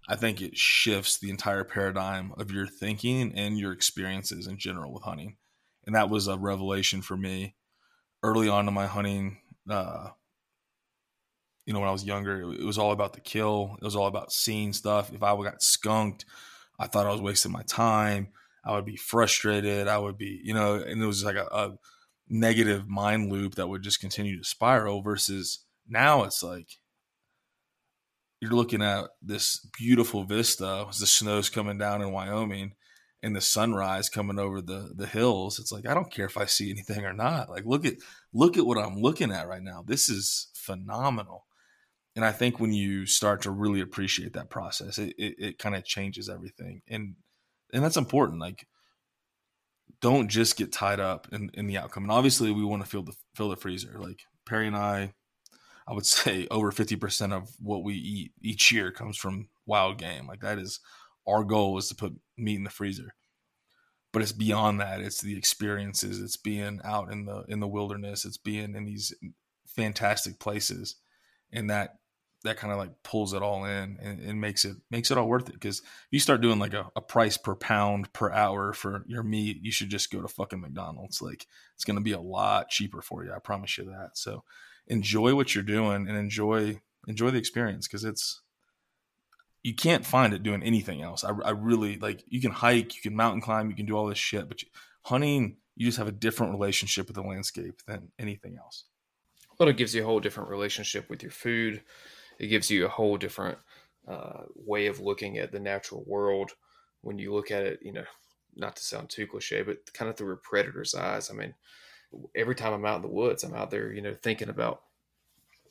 I think it shifts the entire paradigm of your thinking and your experiences in general with hunting. And that was a revelation for me early on in my hunting uh, you know, when I was younger, it was all about the kill. It was all about seeing stuff. If I got skunked, I thought I was wasting my time. I would be frustrated. I would be, you know, and it was like a, a negative mind loop that would just continue to spiral. Versus now, it's like you're looking at this beautiful vista as the snow's coming down in Wyoming and the sunrise coming over the the hills. It's like I don't care if I see anything or not. Like look at look at what I'm looking at right now. This is phenomenal and I think when you start to really appreciate that process, it, it, it kind of changes everything. And, and that's important. Like, don't just get tied up in, in the outcome. And obviously we want to fill the, fill the freezer. Like Perry and I, I would say over 50% of what we eat each year comes from wild game. Like that is our goal is to put meat in the freezer. But it's beyond that. It's the experiences. It's being out in the in the wilderness. It's being in these fantastic places, and that that kind of like pulls it all in and, and, makes it makes it all worth it. Because if you start doing like a, a, price per pound per hour for your meat, you should just go to fucking McDonald's. Like it's going to be a lot cheaper for you. I promise you that. So enjoy what you're doing and enjoy enjoy the experience because it's you can't find it doing anything else. I, I really like you can hike, you can mountain climb, you can do all this shit, but you, hunting, you just have a different relationship with the landscape than anything else. Well, it gives you a whole different relationship with your food. It gives you a whole different uh, way of looking at the natural world when you look at it. You know, not to sound too cliche, but kind of through a predator's eyes. I mean, every time I'm out in the woods, I'm out there, you know, thinking about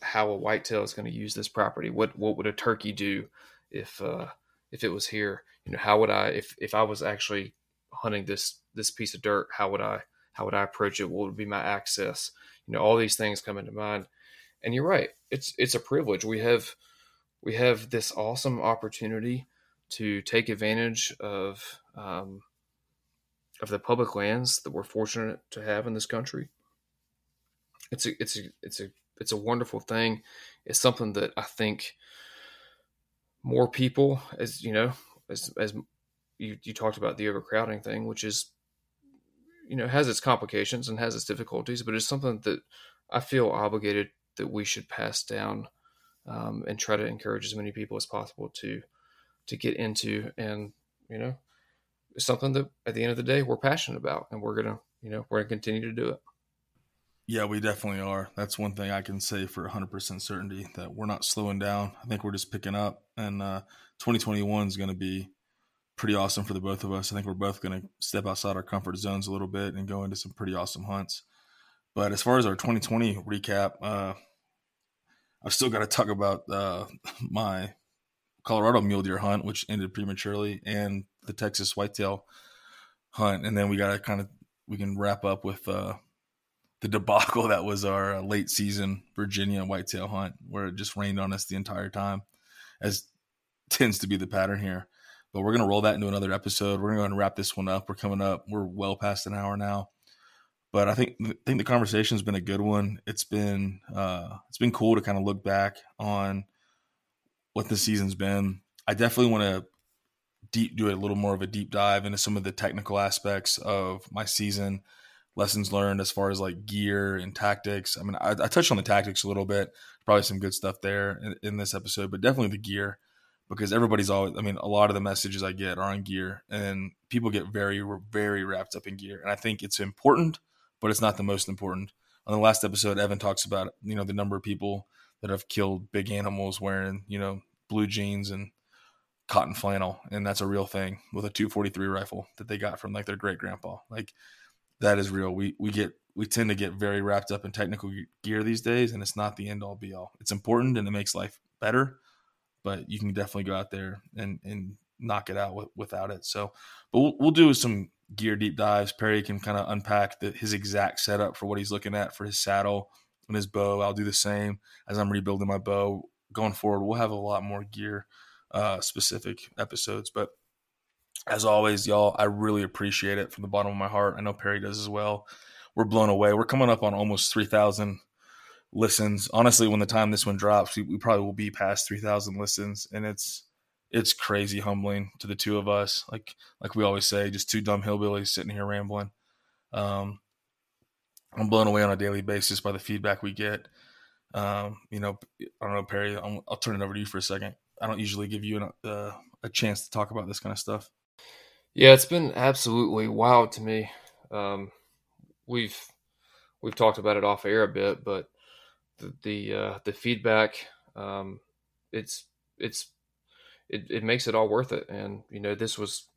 how a whitetail is going to use this property. What what would a turkey do if uh, if it was here? You know, how would I if if I was actually hunting this this piece of dirt? How would I how would I approach it? What would be my access? You know, all these things come into mind. And you're right. It's it's a privilege. We have we have this awesome opportunity to take advantage of um, of the public lands that we're fortunate to have in this country. It's a it's a it's a it's a wonderful thing. It's something that I think more people, as you know, as as you you talked about the overcrowding thing, which is you know has its complications and has its difficulties, but it's something that I feel obligated that we should pass down um, and try to encourage as many people as possible to to get into and you know it's something that at the end of the day we're passionate about and we're gonna you know we're gonna continue to do it. Yeah we definitely are. That's one thing i can say for 100% certainty that we're not slowing down. I think we're just picking up and uh, 2021 is to be pretty awesome for the both of us. I think we're both to step outside our comfort zones a little bit and go into some pretty awesome hunts. But as far as our 2020 recap uh, i've still got to talk about uh, my colorado mule deer hunt which ended prematurely and the Texas whitetail hunt, and then we got to kind of we can wrap up with uh, the debacle that was our uh, late season Virginia whitetail hunt, where it just rained on us the entire time, as tends to be the pattern here. But we're gonna roll that into another episode. We're gonna go and wrap this one up. We're coming up. We're well past an hour now, but I think I think the conversation's been a good one. It's been uh, it's been cool to kind of look back on what the season's been. I definitely want to deep do a little more of a deep dive into some of the technical aspects of my season lessons learned as far as like gear and tactics i mean i, I touched on the tactics a little bit probably some good stuff there in, in, this episode but definitely the gear because everybody's always i mean a lot of the messages i get are on gear and people get very very wrapped up in gear and i think it's important but it's not the most important on the last episode evan talks about you know the number of people that have killed big animals wearing you know blue jeans and cotton flannel, and that's a real thing with a 243 rifle that they got from like their great grandpa. Like that is real. We we get we tend to get very wrapped up in technical gear these days, and it's not the end all be all. It's important and it makes life better, but you can definitely go out there and and knock it out with, without it. So, but we'll, we'll do some gear deep dives. Perry can kind of unpack the, his exact setup for what he's looking at for his saddle and his bow. I'll do the same as I'm rebuilding my bow. Going forward, we'll have a lot more gear uh, specific episodes. But as always, y'all, I really appreciate it from the bottom of my heart. I know Perry does as well. We're blown away. We're coming up on almost 3,000 listens. Honestly, when the time this one drops, we, we probably will be past 3,000 listens. And it's, it's crazy humbling to the two of us. Like, like we always say, just two dumb hillbillies sitting here rambling. Um, I'm blown away on a daily basis by the feedback we get. Um, you know, I don't know, Perry, i will turn it over to you for a second. I don't usually give you an, uh, a chance to talk about this kind of stuff. Yeah, it's been absolutely wild to me. Um, we've we've talked about it off air a bit, but the the, uh, the feedback, um, it's it's it, it makes it all worth it. And you know, this was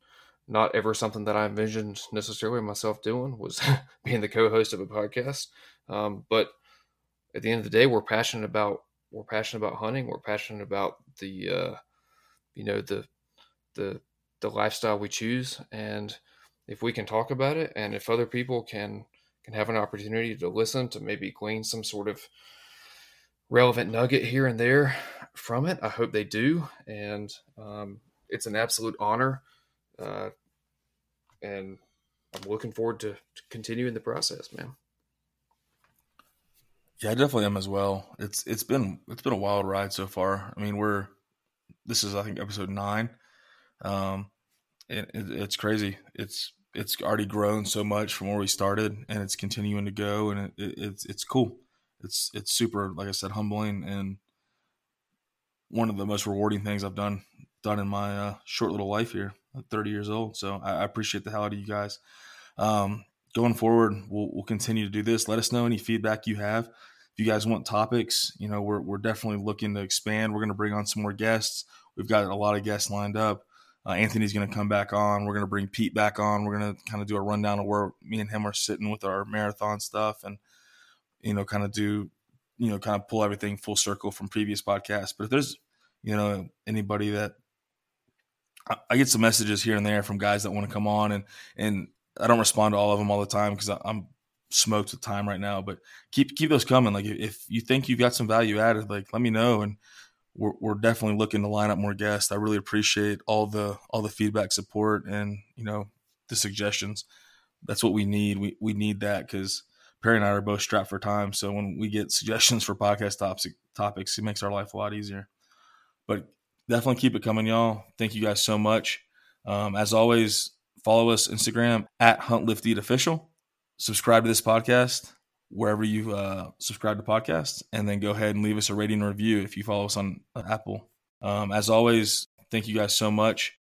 not ever something that I envisioned necessarily myself doing was being the co-host of a podcast. Um, but at the end of the day, we're passionate about we're passionate about hunting. We're passionate about the uh, you know the the the lifestyle we choose, and if we can talk about it, and if other people can can have an opportunity to listen to maybe glean some sort of relevant nugget here and there from it, I hope they do, and um, it's an absolute honor, uh, and I'm looking forward to, to continuing the process, man. Yeah, I definitely am as well. It's it's been it's been a wild ride so far. I mean, we're this is I think episode nine. Um, it, it, it's crazy. It's it's already grown so much from where we started, and it's continuing to go, and it, it's it's cool. It's it's super, like I said, humbling, and one of the most rewarding things I've done done in my uh, short little life here, 30 years old. So I, I appreciate the hell out of you guys. Um, going forward, we'll, we'll continue to do this. Let us know any feedback you have. If you guys want topics, you know, we're, we're definitely looking to expand. We're going to bring on some more guests. We've got a lot of guests lined up. Uh, Anthony's going to come back on. We're going to bring Pete back on. We're going to kind of do a rundown of where me and him are sitting with our marathon stuff and, you know, kind of do, you know, kind of pull everything full circle from previous podcasts. But if there's, you know, anybody that I get some messages here and there from guys that want to come on and, and I don't respond to all of them all the time because I'm smoked with time right now, but keep, keep those coming. Like if you think you've got some value added, like let me know. And, we're, we're definitely looking to line up more guests. I really appreciate all the all the feedback, support, and you know the suggestions. That's what we need. We we need that because Perry and I are both strapped for time. So when we get suggestions for podcast topics, it makes our life a lot easier. But definitely keep it coming, y'all. Thank you guys so much. Um, as always, follow us Instagram at Hunt Lift Eat Official. Subscribe to this podcast wherever you uh, subscribe to podcasts, and then go ahead and leave us a rating and review if you follow us on Apple. Um, as always, thank you guys so much.